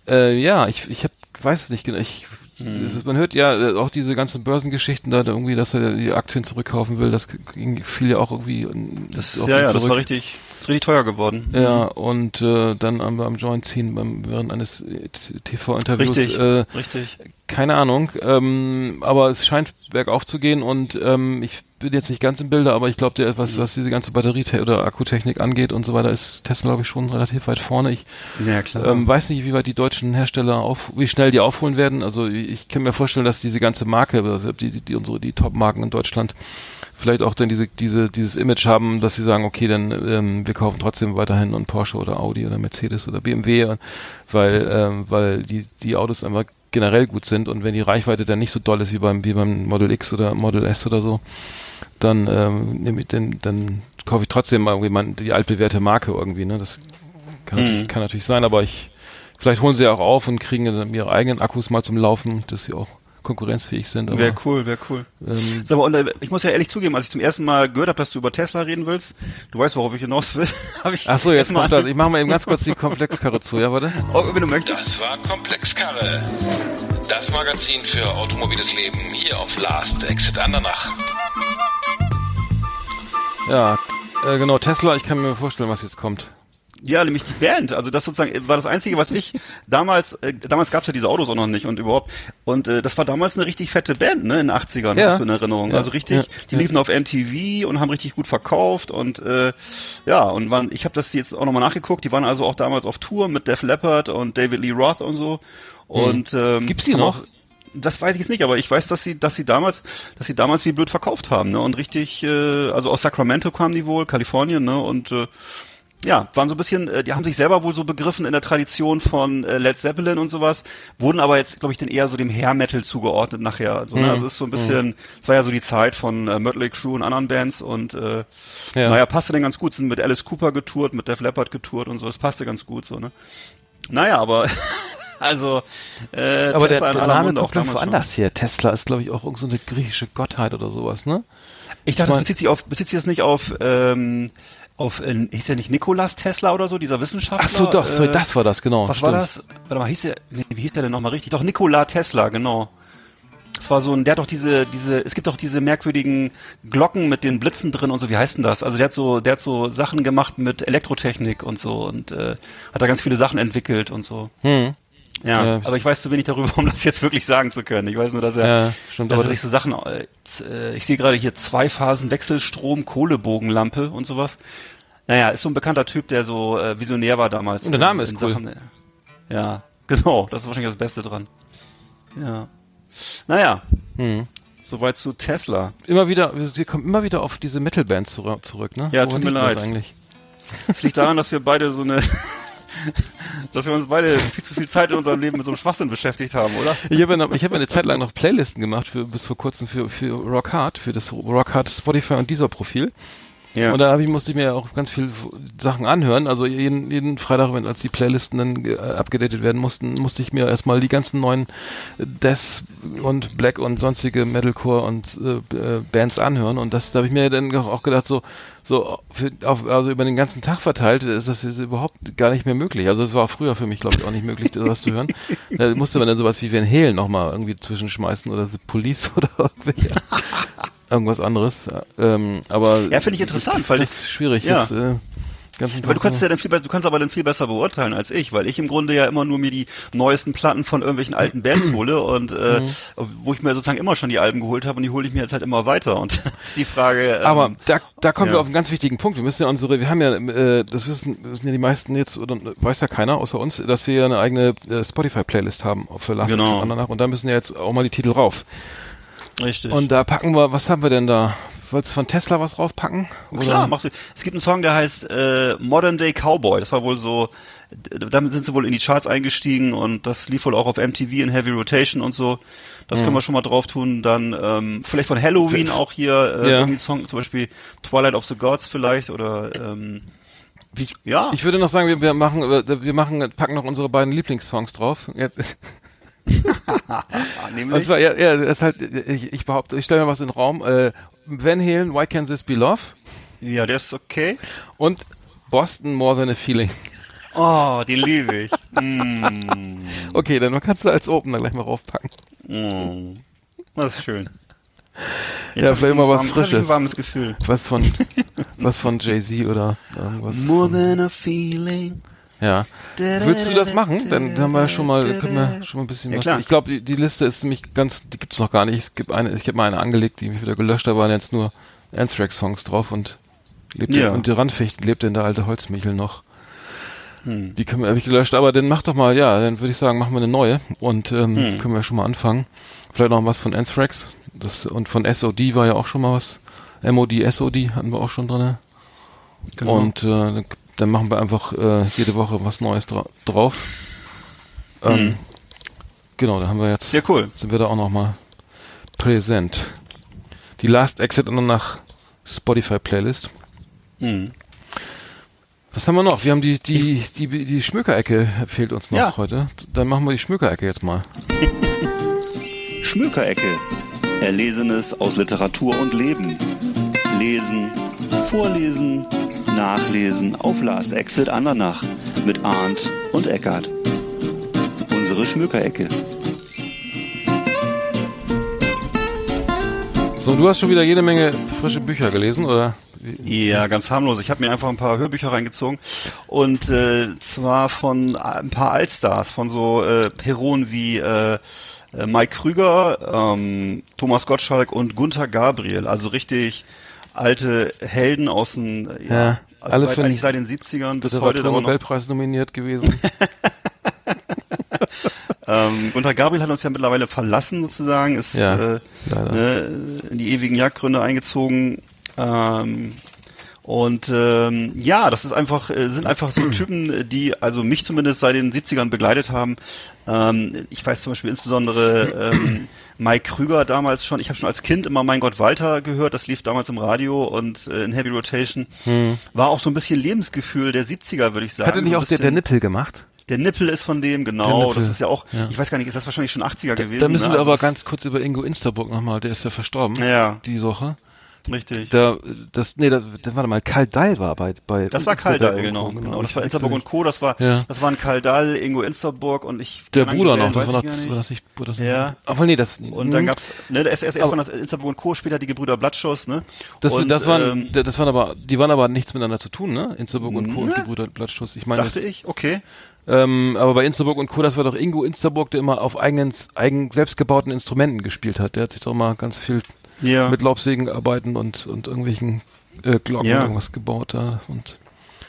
Äh, ja, ich ich hab, weiß es nicht genau. Ich Hm. Man hört ja äh, auch diese ganzen Börsengeschichten da, da irgendwie, dass er die Aktien zurückkaufen will. Das ging, fiel ja auch irgendwie. Das, auf ja, ja, das zurück. war richtig, ist richtig teuer geworden. Ja, und äh, dann am, am Joint ziehen beim, während eines äh, TV-Interviews. Richtig, Äh, richtig. keine Ahnung, ähm, aber es scheint bergauf zu gehen und ähm, ich bin jetzt nicht ganz im Bilde, aber ich glaube, der was, was diese ganze Batterie- oder Akkutechnik angeht und so weiter, ist Tesla, glaube ich, schon relativ weit vorne. Ich Ja, ähm, weiß nicht, wie weit die deutschen Hersteller auf, wie schnell die aufholen werden. Also ich kann mir vorstellen, dass diese ganze Marke, also die, die, die unsere die Top-Marken in Deutschland, vielleicht auch dann diese, diese, dieses Image haben, dass sie sagen, okay, dann ähm, wir kaufen trotzdem weiterhin einen Porsche oder Audi oder Mercedes oder BMW, weil, ähm, weil die, die Autos einfach generell gut sind und wenn die Reichweite dann nicht so doll ist wie beim, wie beim Model X oder Model S oder so, dann, ähm, nehme ich den, dann kaufe ich trotzdem mal irgendwie die altbewährte Marke irgendwie, ne? Das kann, natürlich, kann natürlich sein, aber ich, vielleicht holen sie ja auch auf und kriegen dann ihre eigenen Akkus mal zum Laufen, dass sie auch konkurrenzfähig sind. Wäre cool, wäre cool. ähm, Sag mal, und, äh, ich muss ja ehrlich zugeben, als ich zum ersten Mal gehört habe, dass du über Tesla reden willst, du weißt, worauf ich hinaus will, ich ach so, jetzt kommt das. Ich mache mal eben ganz kurz die Komplexkarre zu, ja, warte. Oh, wenn du möchtest. Das war Komplexkarre. Das Magazin für automobiles Leben hier auf Last Exit Andernach. Ja, äh, genau, Tesla, ich kann mir vorstellen, was jetzt kommt. Ja, nämlich die Band. Also das sozusagen äh, war das Einzige, was ich damals, äh, damals gab's ja diese Autos auch noch nicht und überhaupt. Und äh, das war damals eine richtig fette Band, ne, in den 80ern, Ja. du in Erinnerung. Ja. Also richtig, Ja. die liefen auf MTV und haben richtig gut verkauft und äh, ja, und waren, ich habe das jetzt auch nochmal nachgeguckt, die waren also auch damals auf Tour mit Def Leppard und David Lee Roth und so. Und ähm, Gibt's die noch? Das weiß ich jetzt nicht, aber ich weiß, dass sie, dass sie damals, dass sie damals wie blöd verkauft haben, ne? Und richtig, äh, also aus Sacramento kamen die wohl, Kalifornien, ne? Und äh, ja, waren so ein bisschen, äh, die haben sich selber wohl so begriffen in der Tradition von äh, Led Zeppelin und sowas, wurden aber jetzt, glaube ich, den eher so dem Hair Metal zugeordnet nachher. Also, ne? also ist so ein bisschen, es war ja so die Zeit von äh, Mötley Crüe und anderen Bands und äh, Ja. naja, passte dann ganz gut, sind mit Alice Cooper getourt, mit Def Leppard getourt und so, es passte ganz gut so, ne? Naja, aber also äh, Aber der, Tesla der aller Name kommt schon. woanders her. Tesla ist, glaube ich, auch irgendeine so eine griechische Gottheit oder sowas, ne? Ich dachte, Ich mein- das bezieht sich auf, bezieht sich das nicht auf, ähm, auf, äh, hieß der nicht Nikolas Tesla oder so, dieser Wissenschaftler? Ach so, doch, so, äh, das war das, genau. Was stimmt. war das? Warte mal, hieß der, nee, wie hieß der denn nochmal richtig? Doch, Nikola Tesla, genau. Das war so ein, der hat doch diese, diese, es gibt doch diese merkwürdigen Glocken mit den Blitzen drin und so, wie heißt denn das? Also der hat so, der hat so Sachen gemacht mit Elektrotechnik und so und äh, hat da ganz viele Sachen entwickelt und so. Hm. Ja, Ja, aber ich weiß zu wenig darüber, um das jetzt wirklich sagen zu können. Ich weiß nur, dass er, Ja, stimmt, dass aber er sich so Sachen, äh, äh, ich sehe gerade hier zwei Phasen Wechselstrom, Kohlebogenlampe und sowas. Naja, ist so ein bekannter Typ, der so äh, visionär war damals. Und der Name in- ist in cool. Sachen, äh, ja, genau, das ist wahrscheinlich das Beste dran. Ja. Naja, Hm. soweit zu Tesla. Immer wieder, wir kommen immer wieder auf diese Metal-Bands zurück, zurück, ne? Ja, Woran tut mir das leid. eigentlich? Es liegt daran, dass wir beide so eine, dass wir uns beide viel zu viel Zeit in unserem Leben mit so einem Schwachsinn beschäftigt haben, oder? Ich habe habe ja eine Zeit lang noch Playlisten gemacht für bis vor kurzem für für Rock Hard, für das Rock Hard Spotify und dieser Profil. Ja. Und da ich, musste ich mir ja auch ganz viel Sachen anhören. Also jeden, jeden Freitag, wenn als die Playlisten dann äh, abgedatet werden mussten, musste ich mir erstmal die ganzen neuen Death und Black und sonstige Metalcore und äh, äh, Bands anhören. Und das da habe ich mir dann auch gedacht, so, so für, auf, also über den ganzen Tag verteilt ist das jetzt überhaupt gar nicht mehr möglich. Also es war früher für mich, glaube ich, auch nicht möglich, sowas zu hören. Da musste man dann sowas wie Van Halen nochmal irgendwie zwischenschmeißen oder The Police oder irgendwelche irgendwas anderes. Ähm, aber Ja, finde ich interessant, weil das ist schwierig. ja. Jetzt, äh, Aber du kannst ja dann viel besser, du kannst aber dann viel besser beurteilen als ich, weil ich im Grunde ja immer nur mir die neuesten Platten von irgendwelchen alten Bands hole und äh, Mhm. wo ich mir sozusagen immer schon die Alben geholt habe und die hole ich mir jetzt halt immer weiter und das ist die Frage. Ähm, aber da, da kommen ja. wir auf einen ganz wichtigen Punkt. Wir müssen ja unsere, wir haben ja, äh, das wissen, wissen ja die meisten jetzt, oder weiß ja keiner außer uns, dass wir ja eine eigene äh, Spotify-Playlist haben für Last Genau. Exit Andernach und da müssen ja jetzt auch mal die Titel rauf. Richtig. Und da packen wir, was haben wir denn da? Wolltest du von Tesla was raufpacken? Oder? Klar, machst du. Es gibt einen Song, der heißt äh, Modern Day Cowboy. Das war wohl so, damit sind sie wohl in die Charts eingestiegen und das lief wohl auch auf MTV in Heavy Rotation und so. Das Mhm. können wir schon mal drauf tun. Dann ähm, vielleicht von Halloween auch hier äh, Ja. irgendwie ein Song, zum Beispiel Twilight of the Gods vielleicht oder ähm, ja. Ich würde noch sagen, wir, wir machen, wir machen, packen noch unsere beiden Lieblingssongs drauf. Jetzt, Und zwar, ja, ja, das ist halt, ich, ich behaupte, ich stelle mal was in den Raum. Äh, Van Halen, Why Can't This Be Love? Ja, der ist okay. Und Boston More Than a Feeling. Oh, den liebe ich. mm, Okay, dann kannst du als Opener gleich mal raufpacken. mm, das ist schön. Jetzt Ja, vielleicht mal was warm- Frisches. Ein warmes Gefühl. Was von, was von Jay-Z oder irgendwas. More than a feeling. Ja. Willst du das machen? Dann haben wir schon mal, können wir schon mal ein bisschen Ja, was. klar. Ich glaube, die, die Liste ist nämlich ganz, die gibt's noch gar nicht. Es gibt eine, ich habe mal eine angelegt, die ich wieder gelöscht, da waren jetzt nur Anthrax-Songs drauf und lebt Ja. und die Randfichten lebt denn der alte Holzmichel noch. Hm. Die können wir, habe ich gelöscht, aber dann mach doch mal, ja, dann würde ich sagen, machen wir eine neue und ähm, Hm. können wir schon mal anfangen. Vielleicht noch was von Anthrax. Das, und von SOD war ja auch schon mal was. MOD, SOD hatten wir auch schon drinne. Genau. Und äh, dann machen wir einfach äh, jede Woche was Neues dra drauf. Ähm, Genau, da haben wir jetzt, Sehr cool. sind wir da auch nochmal präsent. Die Last Exit und nach Spotify Playlist. Hm. Was haben wir noch? Wir haben die, die, die, die Schmökerecke fehlt uns noch Ja. heute. Dann machen wir die Schmökerecke jetzt mal. Schmökerecke. Erlesenes aus Literatur und Leben. Lesen, vorlesen, nachlesen auf Last Exit Andernach mit Arndt und Eckart. Unsere Schmökerecke. So, du hast schon wieder jede Menge frische Bücher gelesen, oder? Ja, ganz harmlos. Ich habe mir einfach ein paar Hörbücher reingezogen und äh, zwar von ein paar Altstars, von so äh, Heroen wie äh, äh, Mike Krüger, ähm, Thomas Gottschalk und Gunther Gabriel. Also richtig alte Helden aus den, ja, Ja, also alle seit, für eigentlich seit den 70ern bis heute. noch. Literatur-Nobelpreis nominiert gewesen. Ähm, Gunther Gabriel hat uns ja mittlerweile verlassen sozusagen, ist Ja, äh, ne, in die ewigen Jagdgründe eingezogen. Ähm, und ähm, ja, das ist einfach, äh, sind einfach so Typen, die also mich zumindest seit den 70ern begleitet haben. Ähm, ich weiß zum Beispiel insbesondere ähm, Mike Krüger damals schon. Ich habe schon als Kind immer Mein Gott Walter gehört. Das lief damals im Radio und äh, in Heavy Rotation. War auch so ein bisschen Lebensgefühl der 70er, würde ich sagen. Hm. Hat er nicht so auch der, der Nippel gemacht? der Nippel ist von dem, genau. Das ist ja auch, Ja. ich weiß gar nicht, ist das wahrscheinlich schon 80er gewesen? Da müssen ne? wir Also aber ganz kurz über Ingo Insterburg nochmal, der ist ja verstorben. Ja. Die Woche. Richtig. Da, das, nee, da, da warte mal, Karl Dahl war bei, bei das war und genau, Co. genau. Das Ich war Insterburg und Co. Das war, Ja. das waren Karl Dahl, Ingo Insterburg und ich. Der Bruder noch, das war, ich war das nicht, war das Ja. nicht. Obwohl, nee, das, Und dann hm. gab's, ne, erst, erst, erst waren das Insterburg und Co., später die Gebrüder Blattschuss, ne? Das, und, das waren, ähm, das waren aber, die waren aber nichts miteinander zu tun, ne? Insterburg und Co. und Ne? Gebrüder Blattschuss. Ich meine, dachte das, ich, okay. ähm, aber bei Insterburg und Co. Das war doch Ingo Insterburg, der immer auf eigenen, eigen, selbstgebauten Instrumenten gespielt hat. Der hat sich doch mal ganz viel Ja. mit Laubsägenarbeiten und, und irgendwelchen äh, Glocken Ja. irgendwas gebaut da und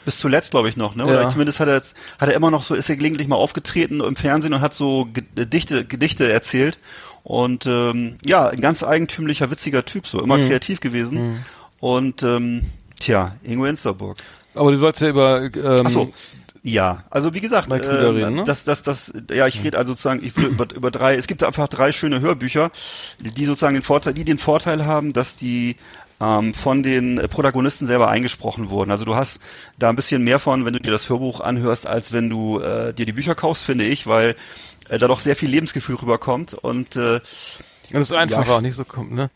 Bis zuletzt, glaube ich, noch, ne? Oder Ja. zumindest hat er jetzt, hat er immer noch so, ist er gelegentlich mal aufgetreten im Fernsehen und hat so Gedichte, Gedichte erzählt. Und ähm, ja, ein ganz eigentümlicher, witziger Typ, so Mhm. immer kreativ gewesen. Und ähm, tja, Ingo Insterburg. aber du wolltest ja über ähm, Ach so. Ja, also wie gesagt, ähm, reden, ne? das, das, das, ja, ich rede also sozusagen ich über, über drei, es gibt einfach drei schöne Hörbücher, die sozusagen den Vorteil, die den Vorteil haben, dass die ähm, von den Protagonisten selber eingesprochen wurden. Also du hast da ein bisschen mehr von, wenn du dir das Hörbuch anhörst, als wenn du äh, dir die Bücher kaufst, finde ich, weil äh, da doch sehr viel Lebensgefühl rüberkommt und äh, das ist einfacher, Ja. auch nicht so kommt, ne?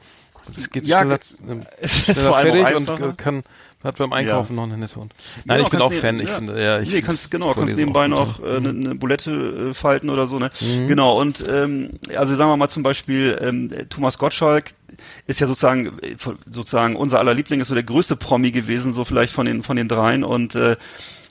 Es geht Ja, schneller, ähm, es ist vor allem fertig und äh, kann hat beim Einkaufen noch eine nette Hund. Genau, Nein, ich bin auch Fan. neben- Ich ja. finde, ja, ich nee, kannst genau, kannst nebenbei noch äh, eine, eine Bulette äh, falten oder so, ne? Mhm. Genau. Und ähm, also sagen wir mal zum Beispiel ähm, Thomas Gottschalk ist ja sozusagen äh, sozusagen unser aller Liebling ist so der größte Promi gewesen, so vielleicht von den von den dreien und äh,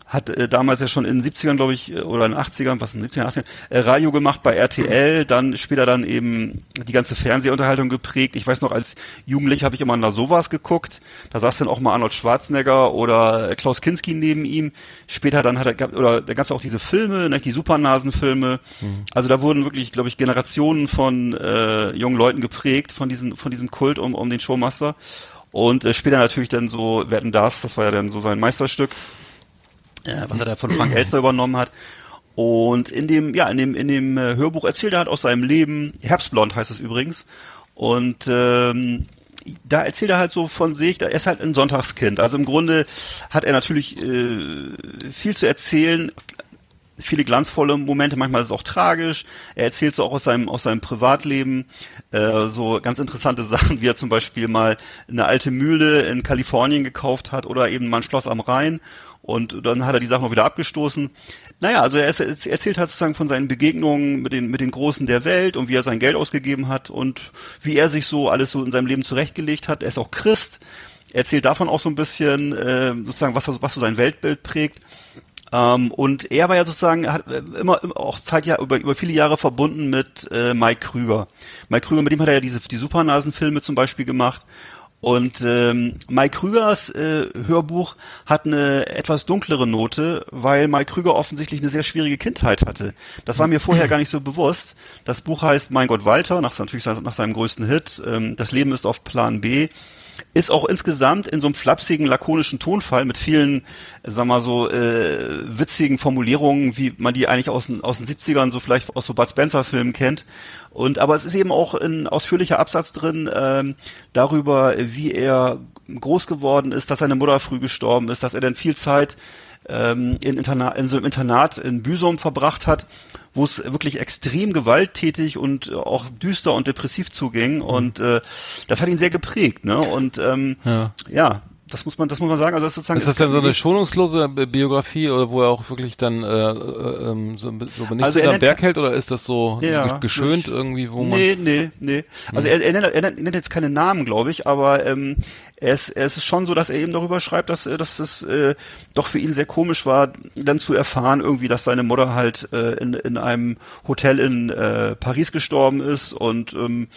hat äh, damals ja schon in den 70ern, glaube ich, äh, oder in den 80ern, was in den 70ern, 80ern, äh, Radio gemacht bei RTL, dann später dann eben die ganze Fernsehunterhaltung geprägt. Ich weiß noch, als Jugendlicher habe ich immer nach sowas geguckt. Da saß dann auch mal Arnold Schwarzenegger oder äh, Klaus Kinski neben ihm. Später dann hat er, gab, oder da gab es auch diese Filme, ne, die Supernasenfilme. Also da wurden wirklich, glaube ich, Generationen von äh, jungen Leuten geprägt von diesen, von diesem Kult um, um den Showmaster. Und äh, später natürlich dann so Wetten das, das war ja dann so sein Meisterstück äh, was er da von Frank Elster übernommen hat. Und in dem, ja, in dem, in dem äh, Hörbuch erzählt er halt aus seinem Leben, Herbstblond heißt es übrigens. Und ähm, da erzählt er halt so von sich, er ist halt ein Sonntagskind. Also im Grunde hat er natürlich äh, viel zu erzählen, viele glanzvolle Momente, manchmal ist es auch tragisch. Er erzählt so auch aus seinem, aus seinem Privatleben äh, so ganz interessante Sachen, wie er zum Beispiel mal eine alte Mühle in Kalifornien gekauft hat oder eben mal ein Schloss am Rhein und dann hat er die Sachen noch wieder abgestoßen. Naja, also er, ist, er erzählt halt sozusagen von seinen Begegnungen mit den, mit den Großen der Welt und wie er sein Geld ausgegeben hat und wie er sich so alles so in seinem Leben zurechtgelegt hat. Er ist auch Christ. Er erzählt davon auch so ein bisschen, äh, sozusagen, was, was so sein Weltbild prägt. Ähm, und er war ja sozusagen, hat äh, immer, immer auch Zeit ja über, über viele Jahre verbunden mit äh, Mike Krüger. Mike Krüger, mit dem hat er ja diese die Supernasenfilme zum Beispiel gemacht. Und ähm, Mike Krügers äh, Hörbuch hat eine etwas dunklere Note, weil Mike Krüger offensichtlich eine sehr schwierige Kindheit hatte. Das war mir vorher gar nicht so bewusst. Das Buch heißt Mein Gott Walter, nach, natürlich nach seinem größten Hit. Ähm, das Leben ist auf Plan B ist auch insgesamt in so einem flapsigen, lakonischen Tonfall mit vielen, sag mal so, äh, witzigen Formulierungen, wie man die eigentlich aus den, aus den 70ern so vielleicht aus so Bud Spencer-Filmen kennt. Und aber es ist eben auch ein ausführlicher Absatz drin ähm, darüber, wie er groß geworden ist, dass seine Mutter früh gestorben ist, dass er dann viel Zeit ähm, in, Interna in so einem Internat in Büsum verbracht hat, wo es wirklich extrem gewalttätig und auch düster und depressiv zuging. Und äh, das hat ihn sehr geprägt. Ne? Und ähm, Ja. ja, das muss man, das muss man sagen. Also das ist sozusagen Ist das dann so eine schonungslose Bi- Biografie oder wo er auch wirklich dann äh, äh, ähm, so, so nicht Also am Berg hält oder ist das so Ja, geschönt das- irgendwie, wo man Nee, nee, nee. Also er, er, nennt, er nennt jetzt keine Namen, glaube ich, aber ähm, es, es ist schon so, dass er eben darüber schreibt, dass, äh, dass es äh, doch für ihn sehr komisch war, dann zu erfahren irgendwie, dass seine Mutter halt äh, in, in einem Hotel in äh, Paris gestorben ist und ähm,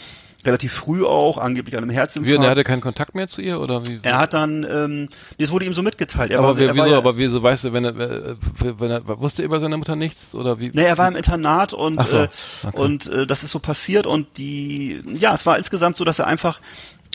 relativ früh auch, angeblich an einem wie, Herzinfarkt. und er hatte keinen Kontakt mehr zu ihr oder wie? er hat dann, ähm, das wurde ihm so mitgeteilt. Er aber war, wie, er wieso, ja, aber wieso weißt du, wenn er, äh, wenn er wusste er über seine Mutter nichts oder wie? Nee, er war im Internat und so, äh, okay. und äh, das ist so passiert und die ja, es war insgesamt so, dass er einfach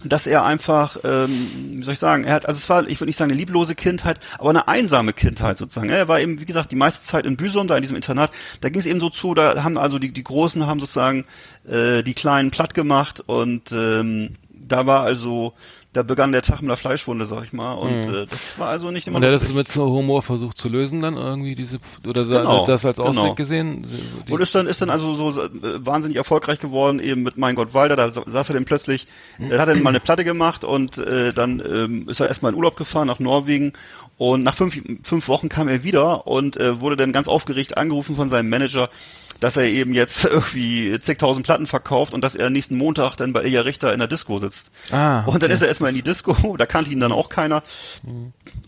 dass er einfach, ähm, wie soll ich sagen, er hat, also es war, ich würde nicht sagen eine lieblose Kindheit, aber eine einsame Kindheit sozusagen. Er war eben, wie gesagt, die meiste Zeit in Büsum, da in diesem Internat, da ging es eben so zu, da haben also die, die Großen haben sozusagen äh, die Kleinen platt gemacht und ähm, da war also, da begann der Tag mit der Fleischwunde, sag ich mal, und äh, das war also nicht immer Mhm. Und er hat das mit so Humor versucht zu lösen dann irgendwie diese oder so, Genau, das als Ausweg genau. gesehen? Und ist dann, ist dann also so äh, wahnsinnig erfolgreich geworden, eben mit Mein Gott Walder, da sa- saß er dann plötzlich, äh, hat er dann mal eine Platte gemacht und äh, dann ähm, ist er erstmal in Urlaub gefahren nach Norwegen und nach fünf, fünf Wochen kam er wieder und äh, wurde dann ganz aufgeregt angerufen von seinem Manager, dass er eben jetzt irgendwie zigtausend Platten verkauft und dass er nächsten Montag dann bei Ilja Richter in der Disco sitzt. Ah, Und dann ist er erstmal in die Disco, da kannte ihn dann auch keiner.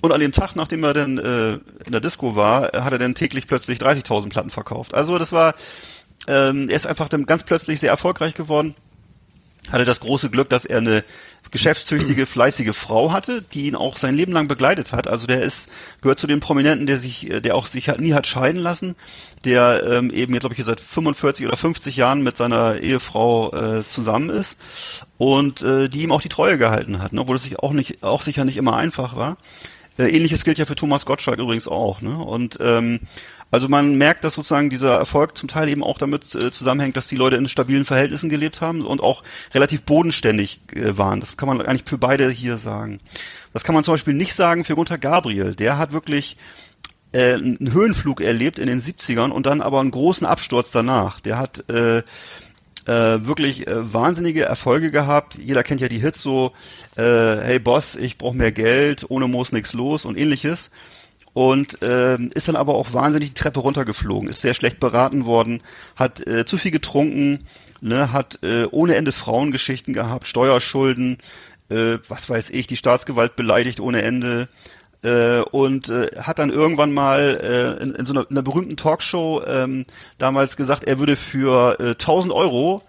Und an dem Tag, nachdem er dann äh, in der Disco war, hat er dann täglich plötzlich 30.000 Platten verkauft. Also das war, ähm, er ist einfach dann ganz plötzlich sehr erfolgreich geworden. Hatte das große Glück, dass er eine geschäftstüchtige, fleißige Frau hatte, die ihn auch sein Leben lang begleitet hat. Also der ist gehört zu den Prominenten, der sich, äh, der auch sich nie hat scheiden lassen, der ähm, eben jetzt glaube ich seit 45 oder 50 Jahren mit seiner Ehefrau äh, zusammen ist und äh, die ihm auch die Treue gehalten hat, ne? obwohl es sich auch nicht, auch sicher nicht immer einfach war. Äh, Ähnliches gilt ja für Thomas Gottschalk übrigens auch. Ne? Und ähm, also man merkt, dass sozusagen dieser Erfolg zum Teil eben auch damit äh, zusammenhängt, dass die Leute in stabilen Verhältnissen gelebt haben und auch relativ bodenständig äh, waren. Das kann man eigentlich für beide hier sagen. Das kann man zum Beispiel nicht sagen für Gunther Gabriel. Der hat wirklich äh, einen Höhenflug erlebt in den 70ern und dann aber einen großen Absturz danach. Der hat äh, äh, wirklich äh, wahnsinnige Erfolge gehabt. Jeder kennt ja die Hits so, äh, hey Boss, ich brauche mehr Geld, ohne Moos nix los und ähnliches. Und ähm, ist dann aber auch wahnsinnig die Treppe runtergeflogen, ist sehr schlecht beraten worden, hat äh, zu viel getrunken, ne, hat äh, ohne Ende Frauengeschichten gehabt, Steuerschulden, äh, was weiß ich, die Staatsgewalt beleidigt ohne Ende, äh, und äh, hat dann irgendwann mal äh, in, in so einer, in einer berühmten Talkshow ähm, damals gesagt, er würde für äh, 1000 Euro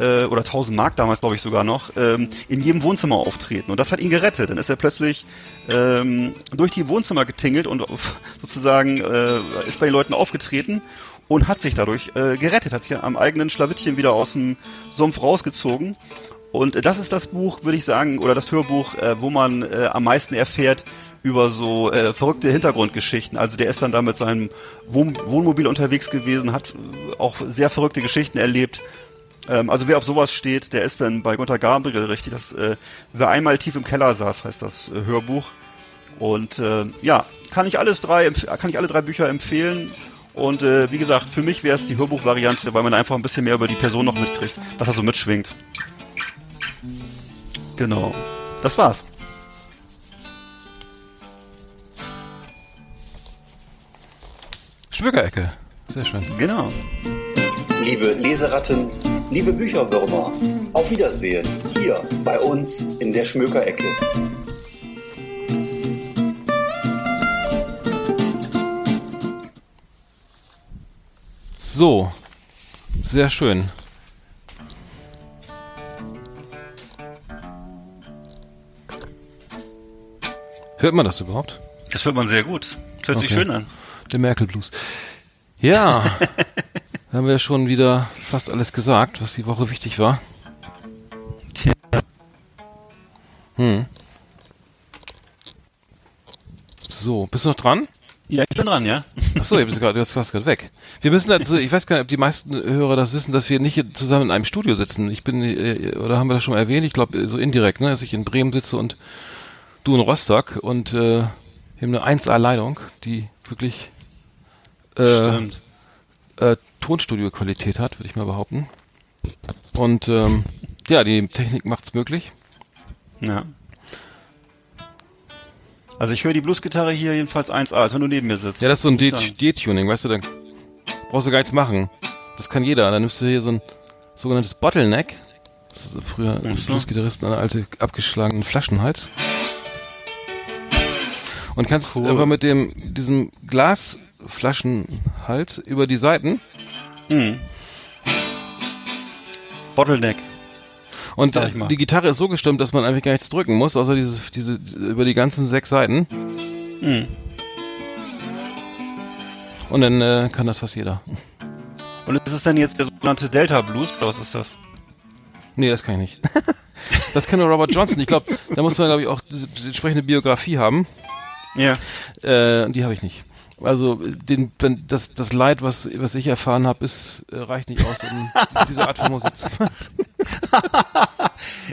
äh, oder 1000 Mark damals glaube ich sogar noch ähm, in jedem Wohnzimmer auftreten und das hat ihn gerettet. Dann ist er plötzlich ähm, durch die Wohnzimmer getingelt und sozusagen äh, ist bei den Leuten aufgetreten und hat sich dadurch äh, gerettet, hat sich am eigenen Schlawittchen wieder aus dem Sumpf rausgezogen. Und das ist das Buch, würde ich sagen, oder das Hörbuch, äh, wo man äh, am meisten erfährt über so äh, verrückte Hintergrundgeschichten. Also der ist dann da mit seinem Wohn Wohnmobil unterwegs gewesen, hat äh, auch sehr verrückte Geschichten erlebt. Ähm, also wer auf sowas steht, der ist dann bei Gunter Gabriel richtig. Das, äh, wer einmal tief im Keller saß, heißt das äh, Hörbuch. Und äh, ja, kann ich alles drei, kann ich alle drei Bücher empfehlen. Und äh, wie gesagt, für mich wäre es die Hörbuchvariante, weil man einfach ein bisschen mehr über die Person noch mitkriegt, was da so mitschwingt. Genau. Das war's. Schmückerecke. Sehr schön. Genau. Liebe Leseratten, liebe Bücherwürmer, auf Wiedersehen hier bei uns in der Schmökerecke. So. Sehr schön. Hört man das überhaupt? Das hört man sehr gut. Hört sich Okay. schön an. Der Merkel Blues. Ja. da haben wir schon wieder fast alles gesagt, was die Woche wichtig war. Tja. Hm. So, bist du noch dran? Ja, ich bin dran, ja. Achso, du bist gerade, du hast fast gerade weg. Wir müssen dazu, ich weiß gar nicht, ob die meisten Hörer das wissen, dass wir nicht zusammen in einem Studio sitzen. Ich bin, äh, oder haben wir das schon mal erwähnt? Ich glaube, so indirekt, ne, dass ich in Bremen sitze und du in Rostock und äh, Die haben eine 1A-Leitung, die wirklich äh, Stimmt. Äh, Tonstudio-Qualität hat, würde ich mal behaupten. Und ähm, ja, die Technik macht's möglich. Ja. Also ich höre die Bluesgitarre hier jedenfalls 1A, als wenn du neben mir sitzt. Ja, das ist so ein D-Tuning, weißt du, dann brauchst du gar nichts machen. Das kann jeder. Dann nimmst du hier so ein sogenanntes Bottleneck. Das ist früher so. Bluesgitarristen eine alte abgeschlagenen Flaschenhals. Und kannst Cool. einfach mit dem diesem Glasflaschenhals über die Seiten Hm. Bottleneck. und äh, die Gitarre ist so gestimmt, dass man einfach gar nichts drücken muss, außer dieses, diese über die ganzen sechs Seiten. Hm. Und dann äh, kann das fast jeder. Und ist es denn jetzt der sogenannte Delta Blues oder was ist das? Nee, das kann ich nicht. das kann nur Robert Johnson. Ich glaube, da muss man, glaube ich, auch die entsprechende Biografie haben. Ja. Äh, und die habe ich nicht. Also den, wenn das, das Leid, was, was ich erfahren habe, ist äh, reicht nicht aus, um diese Art von Musik zu machen.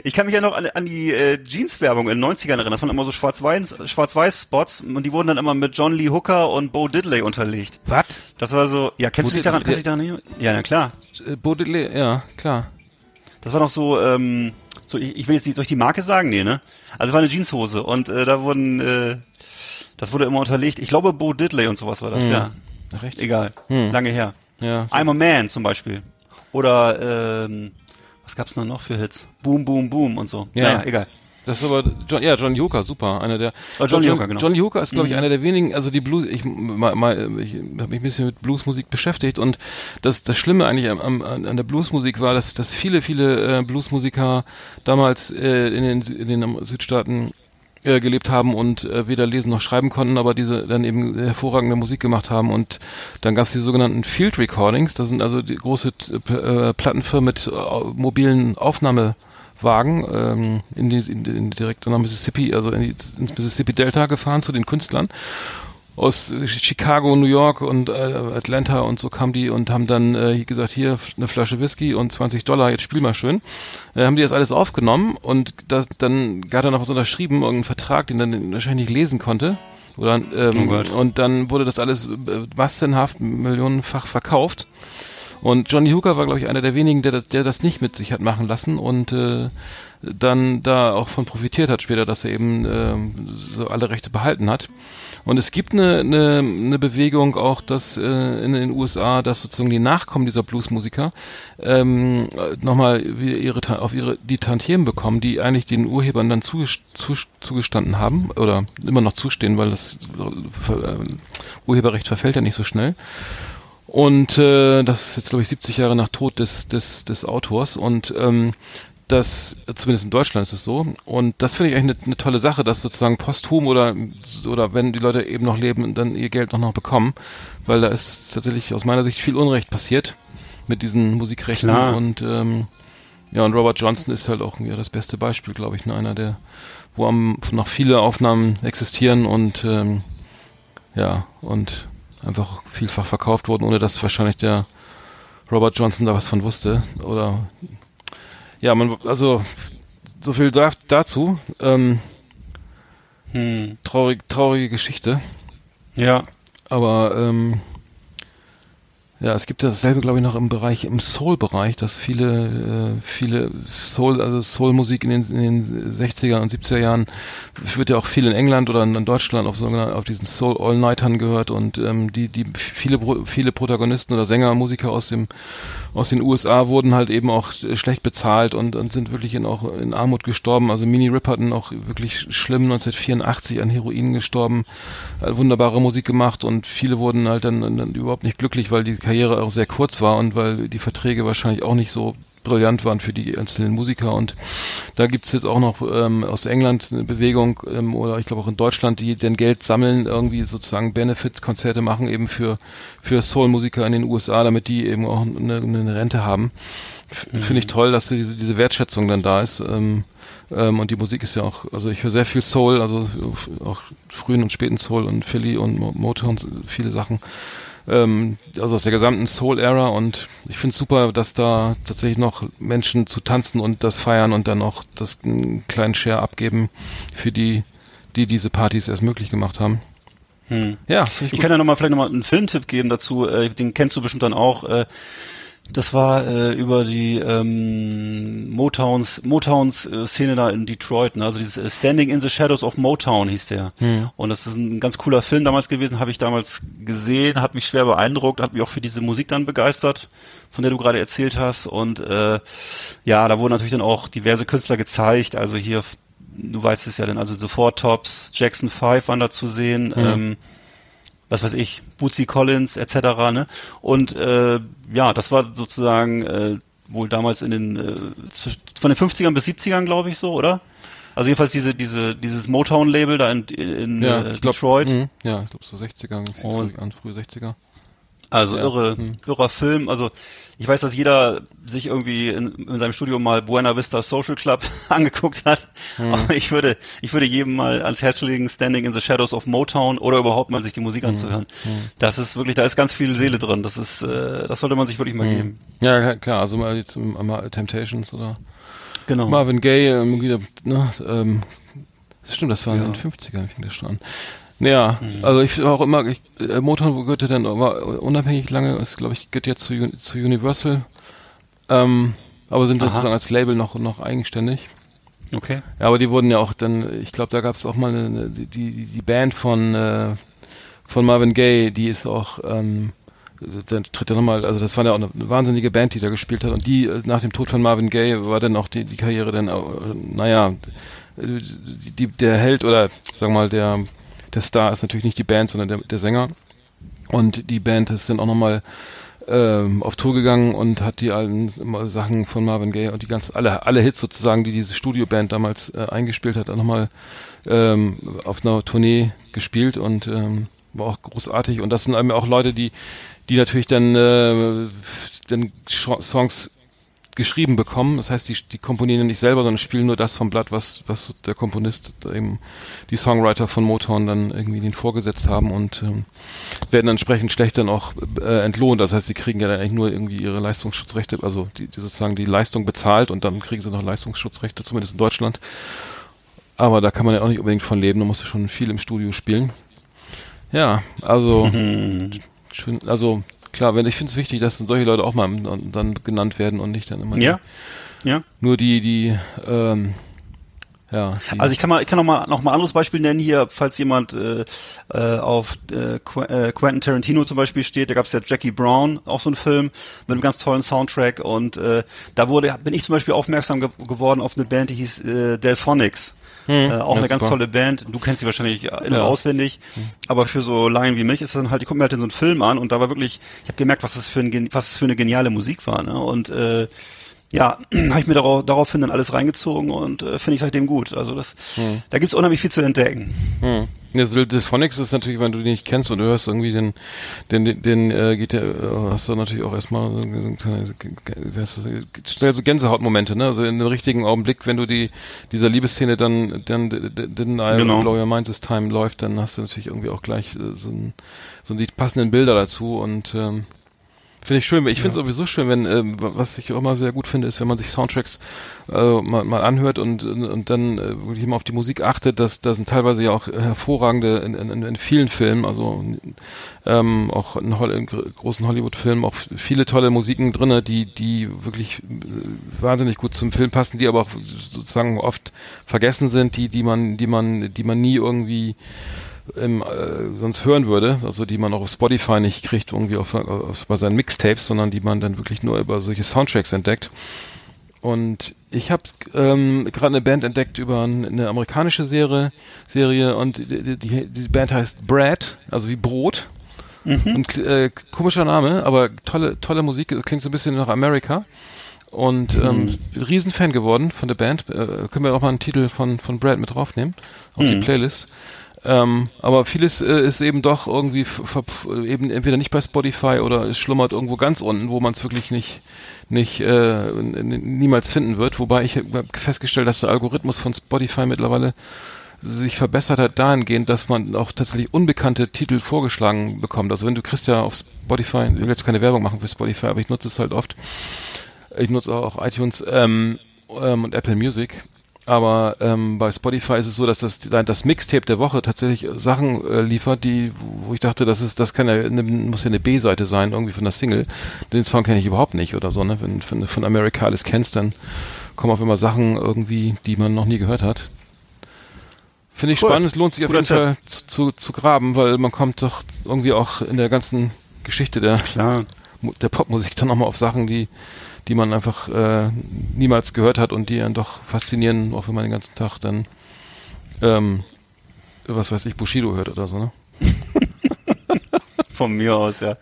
Ich kann mich ja noch an, an die äh, Jeans-Werbung in den 90ern erinnern. Das waren immer so Schwarz-Weiß- Schwarz-Weiß-Spots und die wurden dann immer mit John Lee Hooker und Bo Diddley unterlegt. Was? Das war so, ja, kennst Bo du dich daran? Diddley, Kannst du dich daran? Ja, na klar. Äh, Baudelaire, ja, klar. Das war noch so, ähm, so ich, ich will jetzt nicht, soll ich die Marke sagen? Nee, ne? Also es war eine Jeanshose und äh, da wurden, äh, das wurde immer unterlegt. Ich glaube Bo Diddley und sowas war das, Hm. ja. Ach, Recht? Egal. Hm. Lange her. Ja. I'm a Man zum Beispiel. Oder, ähm, was gab's noch noch für Hits? Boom, Boom, Boom und so. Ja. Naja, egal. Das ist aber John, ja John Hooker, super, einer der. Oh, John Lee Hooker, genau. John Hooker ist glaube ich Mhm. einer der wenigen. Also die Blues, ich, mal, mal, ich habe mich ein bisschen mit Bluesmusik beschäftigt und das das Schlimme eigentlich am, am, an der Bluesmusik war, dass dass viele viele äh, Bluesmusiker damals äh, in den in den Südstaaten äh, gelebt haben und äh, weder lesen noch schreiben konnten, aber diese dann eben hervorragende Musik gemacht haben. Und dann gab es die sogenannten Field Recordings, das sind also die große äh, Plattenfirmen mit äh, mobilen Aufnahmewagen ähm, in die, in, in direkt nach Mississippi, also in die, ins Mississippi Delta gefahren zu den Künstlern aus Chicago, New York und äh, Atlanta und so kamen die und haben dann äh, gesagt, hier eine Flasche Whisky und 20 Dollar, jetzt spiel mal schön. Äh, haben die das alles aufgenommen und das, dann hat er noch was unterschrieben, irgendeinen Vertrag, den dann wahrscheinlich nicht lesen konnte. Oder, Oh ähm, Gott. und dann wurde das alles äh, massenhaft, millionenfach verkauft. Und Johnny Hooker war, glaube ich, einer der wenigen, der das, der das nicht mit sich hat machen lassen und äh, dann da auch von profitiert hat später, dass er eben ähm, so alle Rechte behalten hat. Und es gibt eine, eine, eine Bewegung auch, dass äh, in den USA, dass sozusagen die Nachkommen dieser Bluesmusiker ähm, äh, nochmal ihre, auf ihre die Tantiemen bekommen, die eigentlich den Urhebern dann zugestanden haben oder immer noch zustehen, weil das äh, äh, Urheberrecht verfällt ja nicht so schnell. Und äh, das ist jetzt, glaube ich, 70 Jahre nach Tod des, des, des Autors. Und ähm, das, zumindest in Deutschland ist es so. Und das finde ich eigentlich eine, eine tolle Sache, dass sozusagen posthum oder, oder wenn die Leute eben noch leben, dann ihr Geld noch, noch bekommen. Weil da ist tatsächlich aus meiner Sicht viel Unrecht passiert mit diesen Musikrechten. Klar. Und ähm, ja, und Robert Johnson ist halt auch ja, das beste Beispiel, glaube ich, ne? einer der, wo am, noch viele Aufnahmen existieren und ähm, ja, und einfach vielfach verkauft wurden, ohne dass wahrscheinlich der Robert Johnson da was von wusste. Oder ja, man, also so viel da, dazu. Ähm, Hm. traurig, traurige Geschichte. Ja. Aber ähm, ja, es gibt dasselbe, glaube ich, noch im Bereich, im Soul-Bereich, dass viele, äh, viele Soul, also Soul-Musik in den, in den 60er und 70er Jahren wird ja auch viel in England oder in, Deutschland auf auf diesen Soul All-Nightern gehört und ähm, die, die viele, viele Protagonisten oder Sänger, Musiker aus dem, aus den USA wurden halt eben auch schlecht bezahlt und, und sind wirklich in, auch in Armut gestorben. Also Minnie Riperton auch wirklich schlimm 1984 an Heroin gestorben, wunderbare Musik gemacht und viele wurden halt dann, dann überhaupt nicht glücklich, weil die Karriere auch sehr kurz war und weil die Verträge wahrscheinlich auch nicht so brillant waren für die einzelnen Musiker und da gibt's jetzt auch noch ähm, aus England eine Bewegung ähm, oder ich glaube auch in Deutschland, die denn Geld sammeln, irgendwie sozusagen Benefits-Konzerte machen eben für, für Soul-Musiker in den USA, damit die eben auch eine, eine Rente haben. F Finde ich toll, dass diese, diese Wertschätzung dann da ist. Ähm, ähm, und die Musik ist ja auch, also ich höre sehr viel Soul, also auch frühen und späten Soul und Philly und Mo- Motown, viele Sachen ähm, also aus der gesamten Soul-Ära und ich finde es super, dass da tatsächlich noch Menschen zu tanzen und das feiern und dann auch das einen kleinen Share abgeben für die, die diese Partys erst möglich gemacht haben. Ja, finde ich Ich kann ja noch mal vielleicht noch mal einen Filmtipp geben dazu. Äh, den kennst du bestimmt dann auch. Das war äh, über die ähm, Motowns Motowns äh, Szene da in Detroit. Ne? Also dieses äh, Standing in the Shadows of Motown hieß der. Und das ist ein ganz cooler Film damals gewesen. Habe ich damals gesehen, hat mich schwer beeindruckt, hat mich auch für diese Musik dann begeistert, von der du gerade erzählt hast. Und äh, ja, da wurden natürlich dann auch diverse Künstler gezeigt. Also hier, du weißt es ja dann, also sofort Tops, Jackson 5 waren da zu sehen. Ähm, was weiß ich, Bootsy Collins etc. Ne? Und äh, ja, das war sozusagen äh, wohl damals in den äh, von den 50ern bis 70ern, glaube ich, so, oder? Also jedenfalls diese diese dieses Motown-Label da in, in Ja, äh, ich glaub, Detroit. mh, ja, ich glaube so 60er, fing so Und- an, frühe 60er. Also Ja, irre, hm. irrer Film. Also ich weiß, dass jeder sich irgendwie in, in seinem Studium mal Buena Vista Social Club angeguckt hat. Hm. Aber ich würde, ich würde jedem mal ans Herz legen, Standing in the Shadows of Motown oder überhaupt mal sich die Hm. Musik anzuhören. Das ist wirklich, da ist ganz viel Seele drin. Das ist, äh, das sollte man sich wirklich mal Hm. geben. Ja, klar, also mal jetzt ähm, mal Temptations oder Genau. Marvin Gaye, ähm, ne, ähm, das stimmt, das war Ja. in den 50ern, fing das schon an. Naja, Mhm. also ich war auch immer, ich, äh, Motown gehörte dann aber unabhängig lange, es glaube ich, gehört jetzt zu, zu Universal, ähm, aber sind Aha. sozusagen als Label noch, noch eigenständig. Okay. Ja, aber die wurden ja auch dann, ich glaube, da gab es auch mal eine, die, die die Band von äh, von Marvin Gaye, die ist auch, ähm, dann tritt er nochmal, also das war ja auch eine, eine wahnsinnige Band, die da gespielt hat und die äh, nach dem Tod von Marvin Gaye war dann auch die, die Karriere dann, äh, naja, die, die, der Held oder sagen wir mal der der Star ist natürlich nicht die Band, sondern der, der Sänger. Und die Band ist dann auch nochmal ähm, auf Tour gegangen und hat die immer Sachen von Marvin Gaye und die ganz alle alle Hits sozusagen, die diese Studioband damals äh, eingespielt hat, auch nochmal ähm, auf einer Tournee gespielt und ähm, war auch großartig. Und das sind auch Leute, die die natürlich dann äh, dann Songs geschrieben bekommen. Das heißt, die, die komponieren nicht selber, sondern spielen nur das vom Blatt, was, was der Komponist, eben die Songwriter von Motown dann irgendwie den vorgesetzt haben und ähm, werden entsprechend schlecht dann auch äh, entlohnt. Das heißt, sie kriegen ja dann eigentlich nur irgendwie ihre Leistungsschutzrechte, also die, die sozusagen die Leistung bezahlt und dann kriegen sie noch Leistungsschutzrechte, zumindest in Deutschland. Aber da kann man ja auch nicht unbedingt von leben, da musst du schon viel im Studio spielen. Ja, also schön, also klar, wenn ich finde es wichtig, dass solche Leute auch mal dann genannt werden und nicht dann immer Ja. Ja. nur die, die, ähm, ja. Die, Also ich kann mal, ich kann noch mal noch mal ein anderes Beispiel nennen hier, falls jemand äh, äh, auf äh, äh, Quentin Tarantino zum Beispiel steht. Da gab es ja Jackie Brown, auch so ein Film mit einem ganz tollen Soundtrack und äh, da wurde bin ich zum Beispiel aufmerksam ge geworden auf eine Band, die hieß äh, Delphonics. Äh, auch eine ganz super. tolle Band. Du kennst sie wahrscheinlich Ja. auswendig. Aber für so Laien wie mich ist das dann halt, ich gucke mir halt in so einen Film an und da war wirklich, ich habe gemerkt, was das für ein, was das für eine geniale Musik war. Ne? Und äh, ja, habe ich mir darauf, daraufhin dann alles reingezogen und äh, finde ich seitdem gut. Also das, da gibt's unheimlich viel zu entdecken. Hm. Ja, so Delphonics ist natürlich, wenn du die nicht kennst und du hörst irgendwie den, den, den, den äh, geht der, äh, hast du natürlich auch erstmal so, so heißt das, schnell so Gänsehautmomente, ne? Also in dem richtigen Augenblick, wenn du die, dieser Liebesszene dann, dann, den I Genau. Blow Your Mind This Time läuft, dann hast du natürlich irgendwie auch gleich äh, so, ein, so die passenden Bilder dazu und, ähm, Finde ich schön. Ich finde es sowieso schön, wenn, ähm, was ich auch mal sehr gut finde, ist, wenn man sich Soundtracks äh, mal, mal anhört und, und dann äh, wirklich mal auf die Musik achtet, dass da sind teilweise ja auch hervorragende in, in, in vielen Filmen, also ähm, auch in, Hol in gr- großen Hollywood-Filmen auch viele tolle Musiken drinne, die die wirklich äh, wahnsinnig gut zum Film passen, die aber auch sozusagen oft vergessen sind, die die man die man die man nie irgendwie im, äh, sonst hören würde, also die man auch auf Spotify nicht kriegt, irgendwie auf, auf, bei seinen Mixtapes, sondern die man dann wirklich nur über solche Soundtracks entdeckt. Und ich habe ähm, gerade eine Band entdeckt über ein- eine amerikanische Serie, Serie und die, die, die Band heißt Brad, also wie Brot. Und äh, komischer Name, aber tolle, tolle Musik, klingt so ein bisschen nach Amerika. Und ähm, Riesenfan geworden von der Band. Äh, können wir auch mal einen Titel von, von Brad mit draufnehmen auf die Playlist. Ähm, aber vieles äh, ist eben doch irgendwie eben entweder nicht bei Spotify oder es schlummert irgendwo ganz unten, wo man es wirklich nicht nicht äh, niemals finden wird. Wobei ich habe festgestellt, dass der Algorithmus von Spotify mittlerweile sich verbessert hat dahingehend, dass man auch tatsächlich unbekannte Titel vorgeschlagen bekommt. Also wenn du kriegst ja auf Spotify, ich will jetzt keine Werbung machen für Spotify, aber ich nutze es halt oft. Ich nutze auch iTunes ähm, ähm, und Apple Music. Aber ähm, bei Spotify ist es so, dass das das Mixtape der Woche tatsächlich Sachen äh, liefert, die wo ich dachte, das ist das kann ja eine, muss ja eine B-Seite sein irgendwie von der Single. Den Song kenne ich überhaupt nicht oder so. Ne? Wenn, wenn du von America alles kennst, dann kommen auf immer Sachen irgendwie, die man noch nie gehört hat. Finde ich Cool. spannend. Es lohnt sich auf Guter jeden Fall zu, zu, zu graben, weil man kommt doch irgendwie auch in der ganzen Geschichte der Klar. Der Popmusik dann nochmal auf Sachen, die, die man einfach äh, niemals gehört hat und die einen doch faszinieren, auch wenn man den ganzen Tag dann, ähm, was weiß ich, Bushido hört oder so, ne? Von mir aus, ja.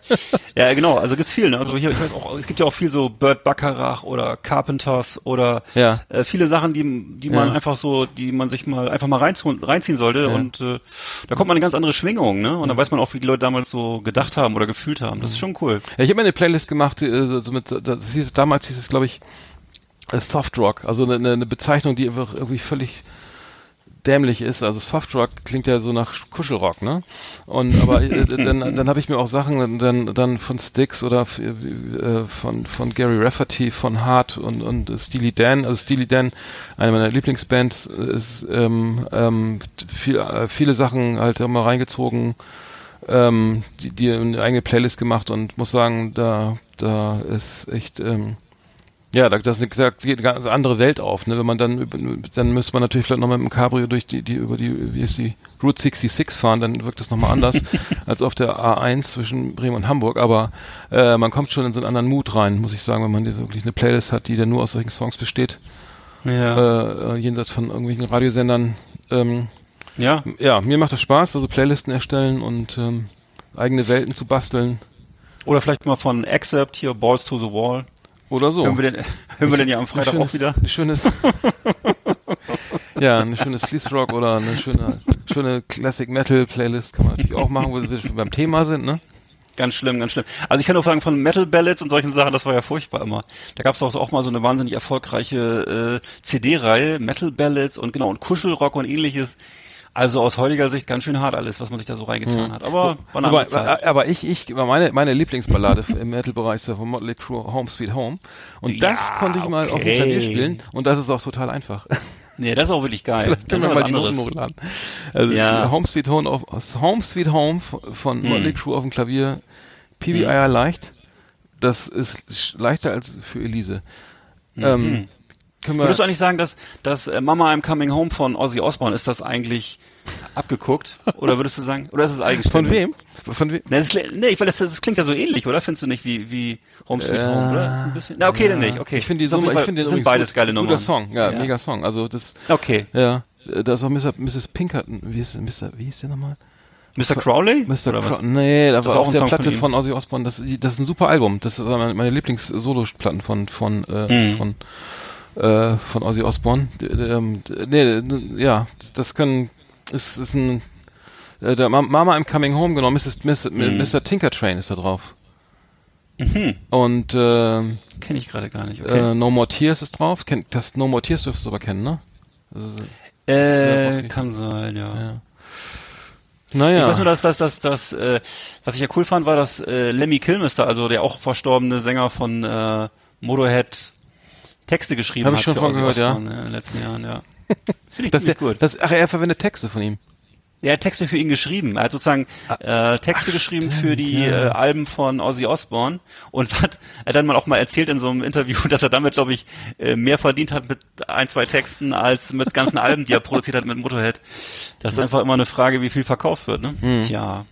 ja, genau, also gibt's viel, ne? Also hier, ich weiß auch, es gibt ja auch viel so Burt Bacharach oder Carpenters oder Ja. äh, viele Sachen, die, die man Ja. einfach so, die man sich mal einfach mal reinziehen, reinziehen sollte Ja. und äh, da kommt man in eine ganz andere Schwingung, ne? Und dann weiß man auch, wie die Leute damals so gedacht haben oder gefühlt haben. Das ist schon cool. Ja, ich habe mir eine Playlist gemacht, äh, so mit, das hieß, damals hieß es, glaube ich, äh, Soft Rock, also eine, eine Bezeichnung, die einfach irgendwie völlig dämlich ist. Also Soft Rock klingt ja so nach Kuschelrock, ne? Und aber äh, dann, dann habe ich mir auch Sachen dann dann von Styx oder äh, von von Gary Rafferty, von Hart und und Steely Dan. Also Steely Dan, eine meiner Lieblingsbands, ist ähm, ähm, viel, äh, viele Sachen halt immer reingezogen ähm, die, die eine eigene Playlist gemacht und muss sagen, da, da ist echt, ähm, ja, da, das, da geht eine ganz andere Welt auf, ne? Wenn man dann, dann müsste man natürlich vielleicht noch mit dem Cabrio durch die, die, über die, wie ist die, Route 66 fahren, dann wirkt das nochmal anders als auf der A1 zwischen Bremen und Hamburg, aber äh, man kommt schon in so einen anderen Mut rein, muss ich sagen, wenn man wirklich eine Playlist hat, die dann nur aus solchen Songs besteht, Ja. äh, äh, jenseits von irgendwelchen Radiosendern, ähm, ja. ja, mir macht das Spaß, also Playlisten erstellen und ähm, eigene Welten zu basteln Oder vielleicht mal von Accept hier, Balls to the Wall. Oder so. Hören wir den, hören wir den ja am Freitag Ein auch wieder. Eine schöne, ja, eine schöne Sleaze Rock oder eine schöne, schöne Classic Metal Playlist kann man natürlich auch machen, wo wir beim Thema sind, ne? Ganz schlimm, ganz schlimm. Also ich kann nur sagen, von Metal Ballads und solchen Sachen, das war ja furchtbar immer. Da gab es auch, auch mal so eine wahnsinnig erfolgreiche äh, CD-Reihe, Metal Ballads und genau, und Kuschelrock und ähnliches. Also aus heutiger Sicht ganz schön hart alles, was man sich da so reingetan hat. Aber war eine Aber, Zeit. aber ich, ich, meine, meine Lieblingsballade im Metal-Bereich ist ja von Motley Crue Home Sweet Home. Und das Ja, konnte ich mal auf dem okay. Klavier spielen. Und das ist auch total einfach. Nee, das ist auch wirklich geil. Vielleicht können das wir mal die Noten hochladen. Also Ja. Home Sweet Home, auf, Home Sweet Home von Hm. Motley Crue auf dem Klavier. PBI leicht. Das ist leichter als für Elise. Ähm, können wir, Würdest du eigentlich sagen, dass, dass äh, Mama I'm Coming Home von Ozzy Osbourne, ist das eigentlich abgeguckt? Oder würdest du sagen, oder ist es eigenständig? von wem? Von wem? Nee, das, nee weil das, das klingt ja so ähnlich, oder? Findest du nicht wie, wie Home Sweet Home, oder? Ist ein bisschen, na, okay, dann nicht, okay. Ich finde die Ist jeden ich finde sind beides geile Nummern. Guter Song, ja, Ja. mega Song. Also das, Okay. ja, da ist auch Mr. Mrs. Pinkerton, wie ist, Mr. wie hieß der nochmal? Mr. Crowley? Mr. Oder was? Crow, nee, da Das war auch auf ein der Song von Platte ihm. von, Ozzy Osbourne. Das, das ist ein super Album. Das ist meine, meine Lieblings-Solo-Platten von von äh, Mhm. von äh, von Ozzy Osbourne. Ähm, nee, ja, das können ist ist ein äh, der Ma- Mama I'm Coming Home genau, Mrs. Mr. Mhm. Mr. Tinker Train ist da drauf. Und ähm, Kenne ich gerade gar nicht, okay. äh, No More Tears ist drauf. Das No More Tears dürftest du aber kennen, ne? Ist, äh, kann sein, ja. ja. Naja. Ich weiß nur, dass das, das, das, äh, was ich ja cool fand, war, dass äh, Lemmy Kilmister, also der auch verstorbene Sänger von äh, Motorhead, Texte geschrieben Hab hat. ich schon von gehört, ja. In den letzten Jahren, ja. Finde ich das, ziemlich gut. das, ach, er verwendet Texte von ihm. Er hat Texte für ihn geschrieben. Er hat sozusagen äh, Texte geschrieben für die äh, Alben von Ozzy Osbourne und hat er dann mal auch mal erzählt in so einem Interview, dass er damit, glaube ich, äh, mehr verdient hat mit ein, zwei Texten als mit ganzen Alben, die er produziert hat mit Motorhead. Das ist einfach immer eine Frage, wie viel verkauft wird, ne? Tja.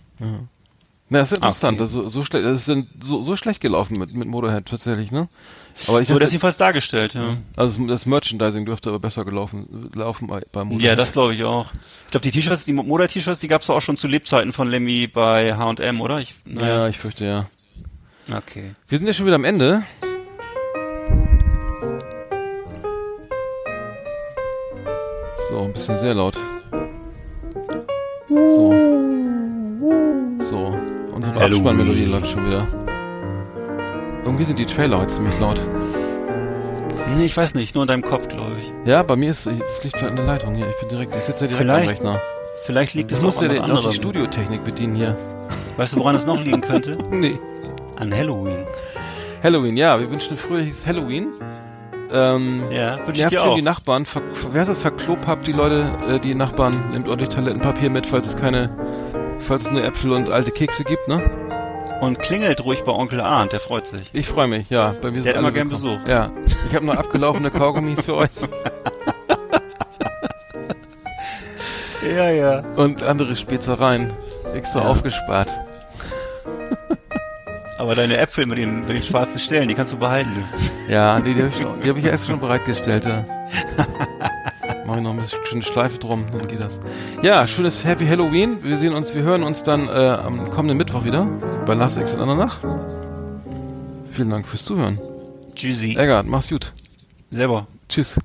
Na, das ist interessant. Okay. Also, so schlecht, das ist so, so schlecht gelaufen mit, mit Motorhead tatsächlich, ne? Aber ich So, das dachte, ist jedenfalls dargestellt, ja. also das Merchandising dürfte aber besser gelaufen laufen bei, bei Motorhead. Ja, das glaube ich auch. Ich glaube, die T-Shirts, die Motor-T-Shirts, die gab's doch auch schon zu Lebzeiten von Lemmy bei H&M, oder? Ich, Ja, ich fürchte ja. Okay. Wir sind ja schon wieder am Ende. So, ein bisschen sehr laut. So. So. Unsere. Abspannmelodie läuft schon wieder. Irgendwie sind die Trailer heute ziemlich laut. Nee, ich weiß nicht, nur in deinem Kopf, glaube ich. Ja, bei mir ist, es liegt vielleicht eine Leitung hier. Ich bin direkt, ich sitze ja direkt Vielleicht am Rechner. Vielleicht liegt Ich es auch ja an was den, noch die anderem. Studiotechnik bedienen hier. Weißt du, woran es noch liegen könnte? Nee. An Halloween. Halloween, ja, wir wünschen ein fröhliches Halloween. Ja, Ähm, wünsch ich nervt dir schon auch. die Nachbarn. Ver, wer ist das? Verklopapt die Leute, äh, die Nachbarn. Nehmt ordentlich Toilettenpapier mit, falls es keine, falls es nur Äpfel und alte Kekse gibt, ne? Und klingelt ruhig bei Onkel Arndt, der freut sich. Ich freue mich, ja. Bei mir Der hat sind immer gern. Besuch. Ja. Ich habe noch abgelaufene Kaugummis für euch Ja, ja. und andere Spezereien. Extra aufgespart. Aber deine Äpfel mit den, mit den schwarzen Stellen, die kannst du behalten. Ja, nee, die habe ich, die hab ich ja erst schon bereitgestellt. Ja. Mach ich noch ein bisschen schöne Schleife drum, dann geht das. Ja, schönes Happy Halloween. Wir sehen uns, wir hören uns dann äh, am kommenden Mittwoch wieder bei Last Exit Andernach. Vielen Dank fürs Zuhören. Tschüssi. Eggert, mach's gut. Selber. Tschüss.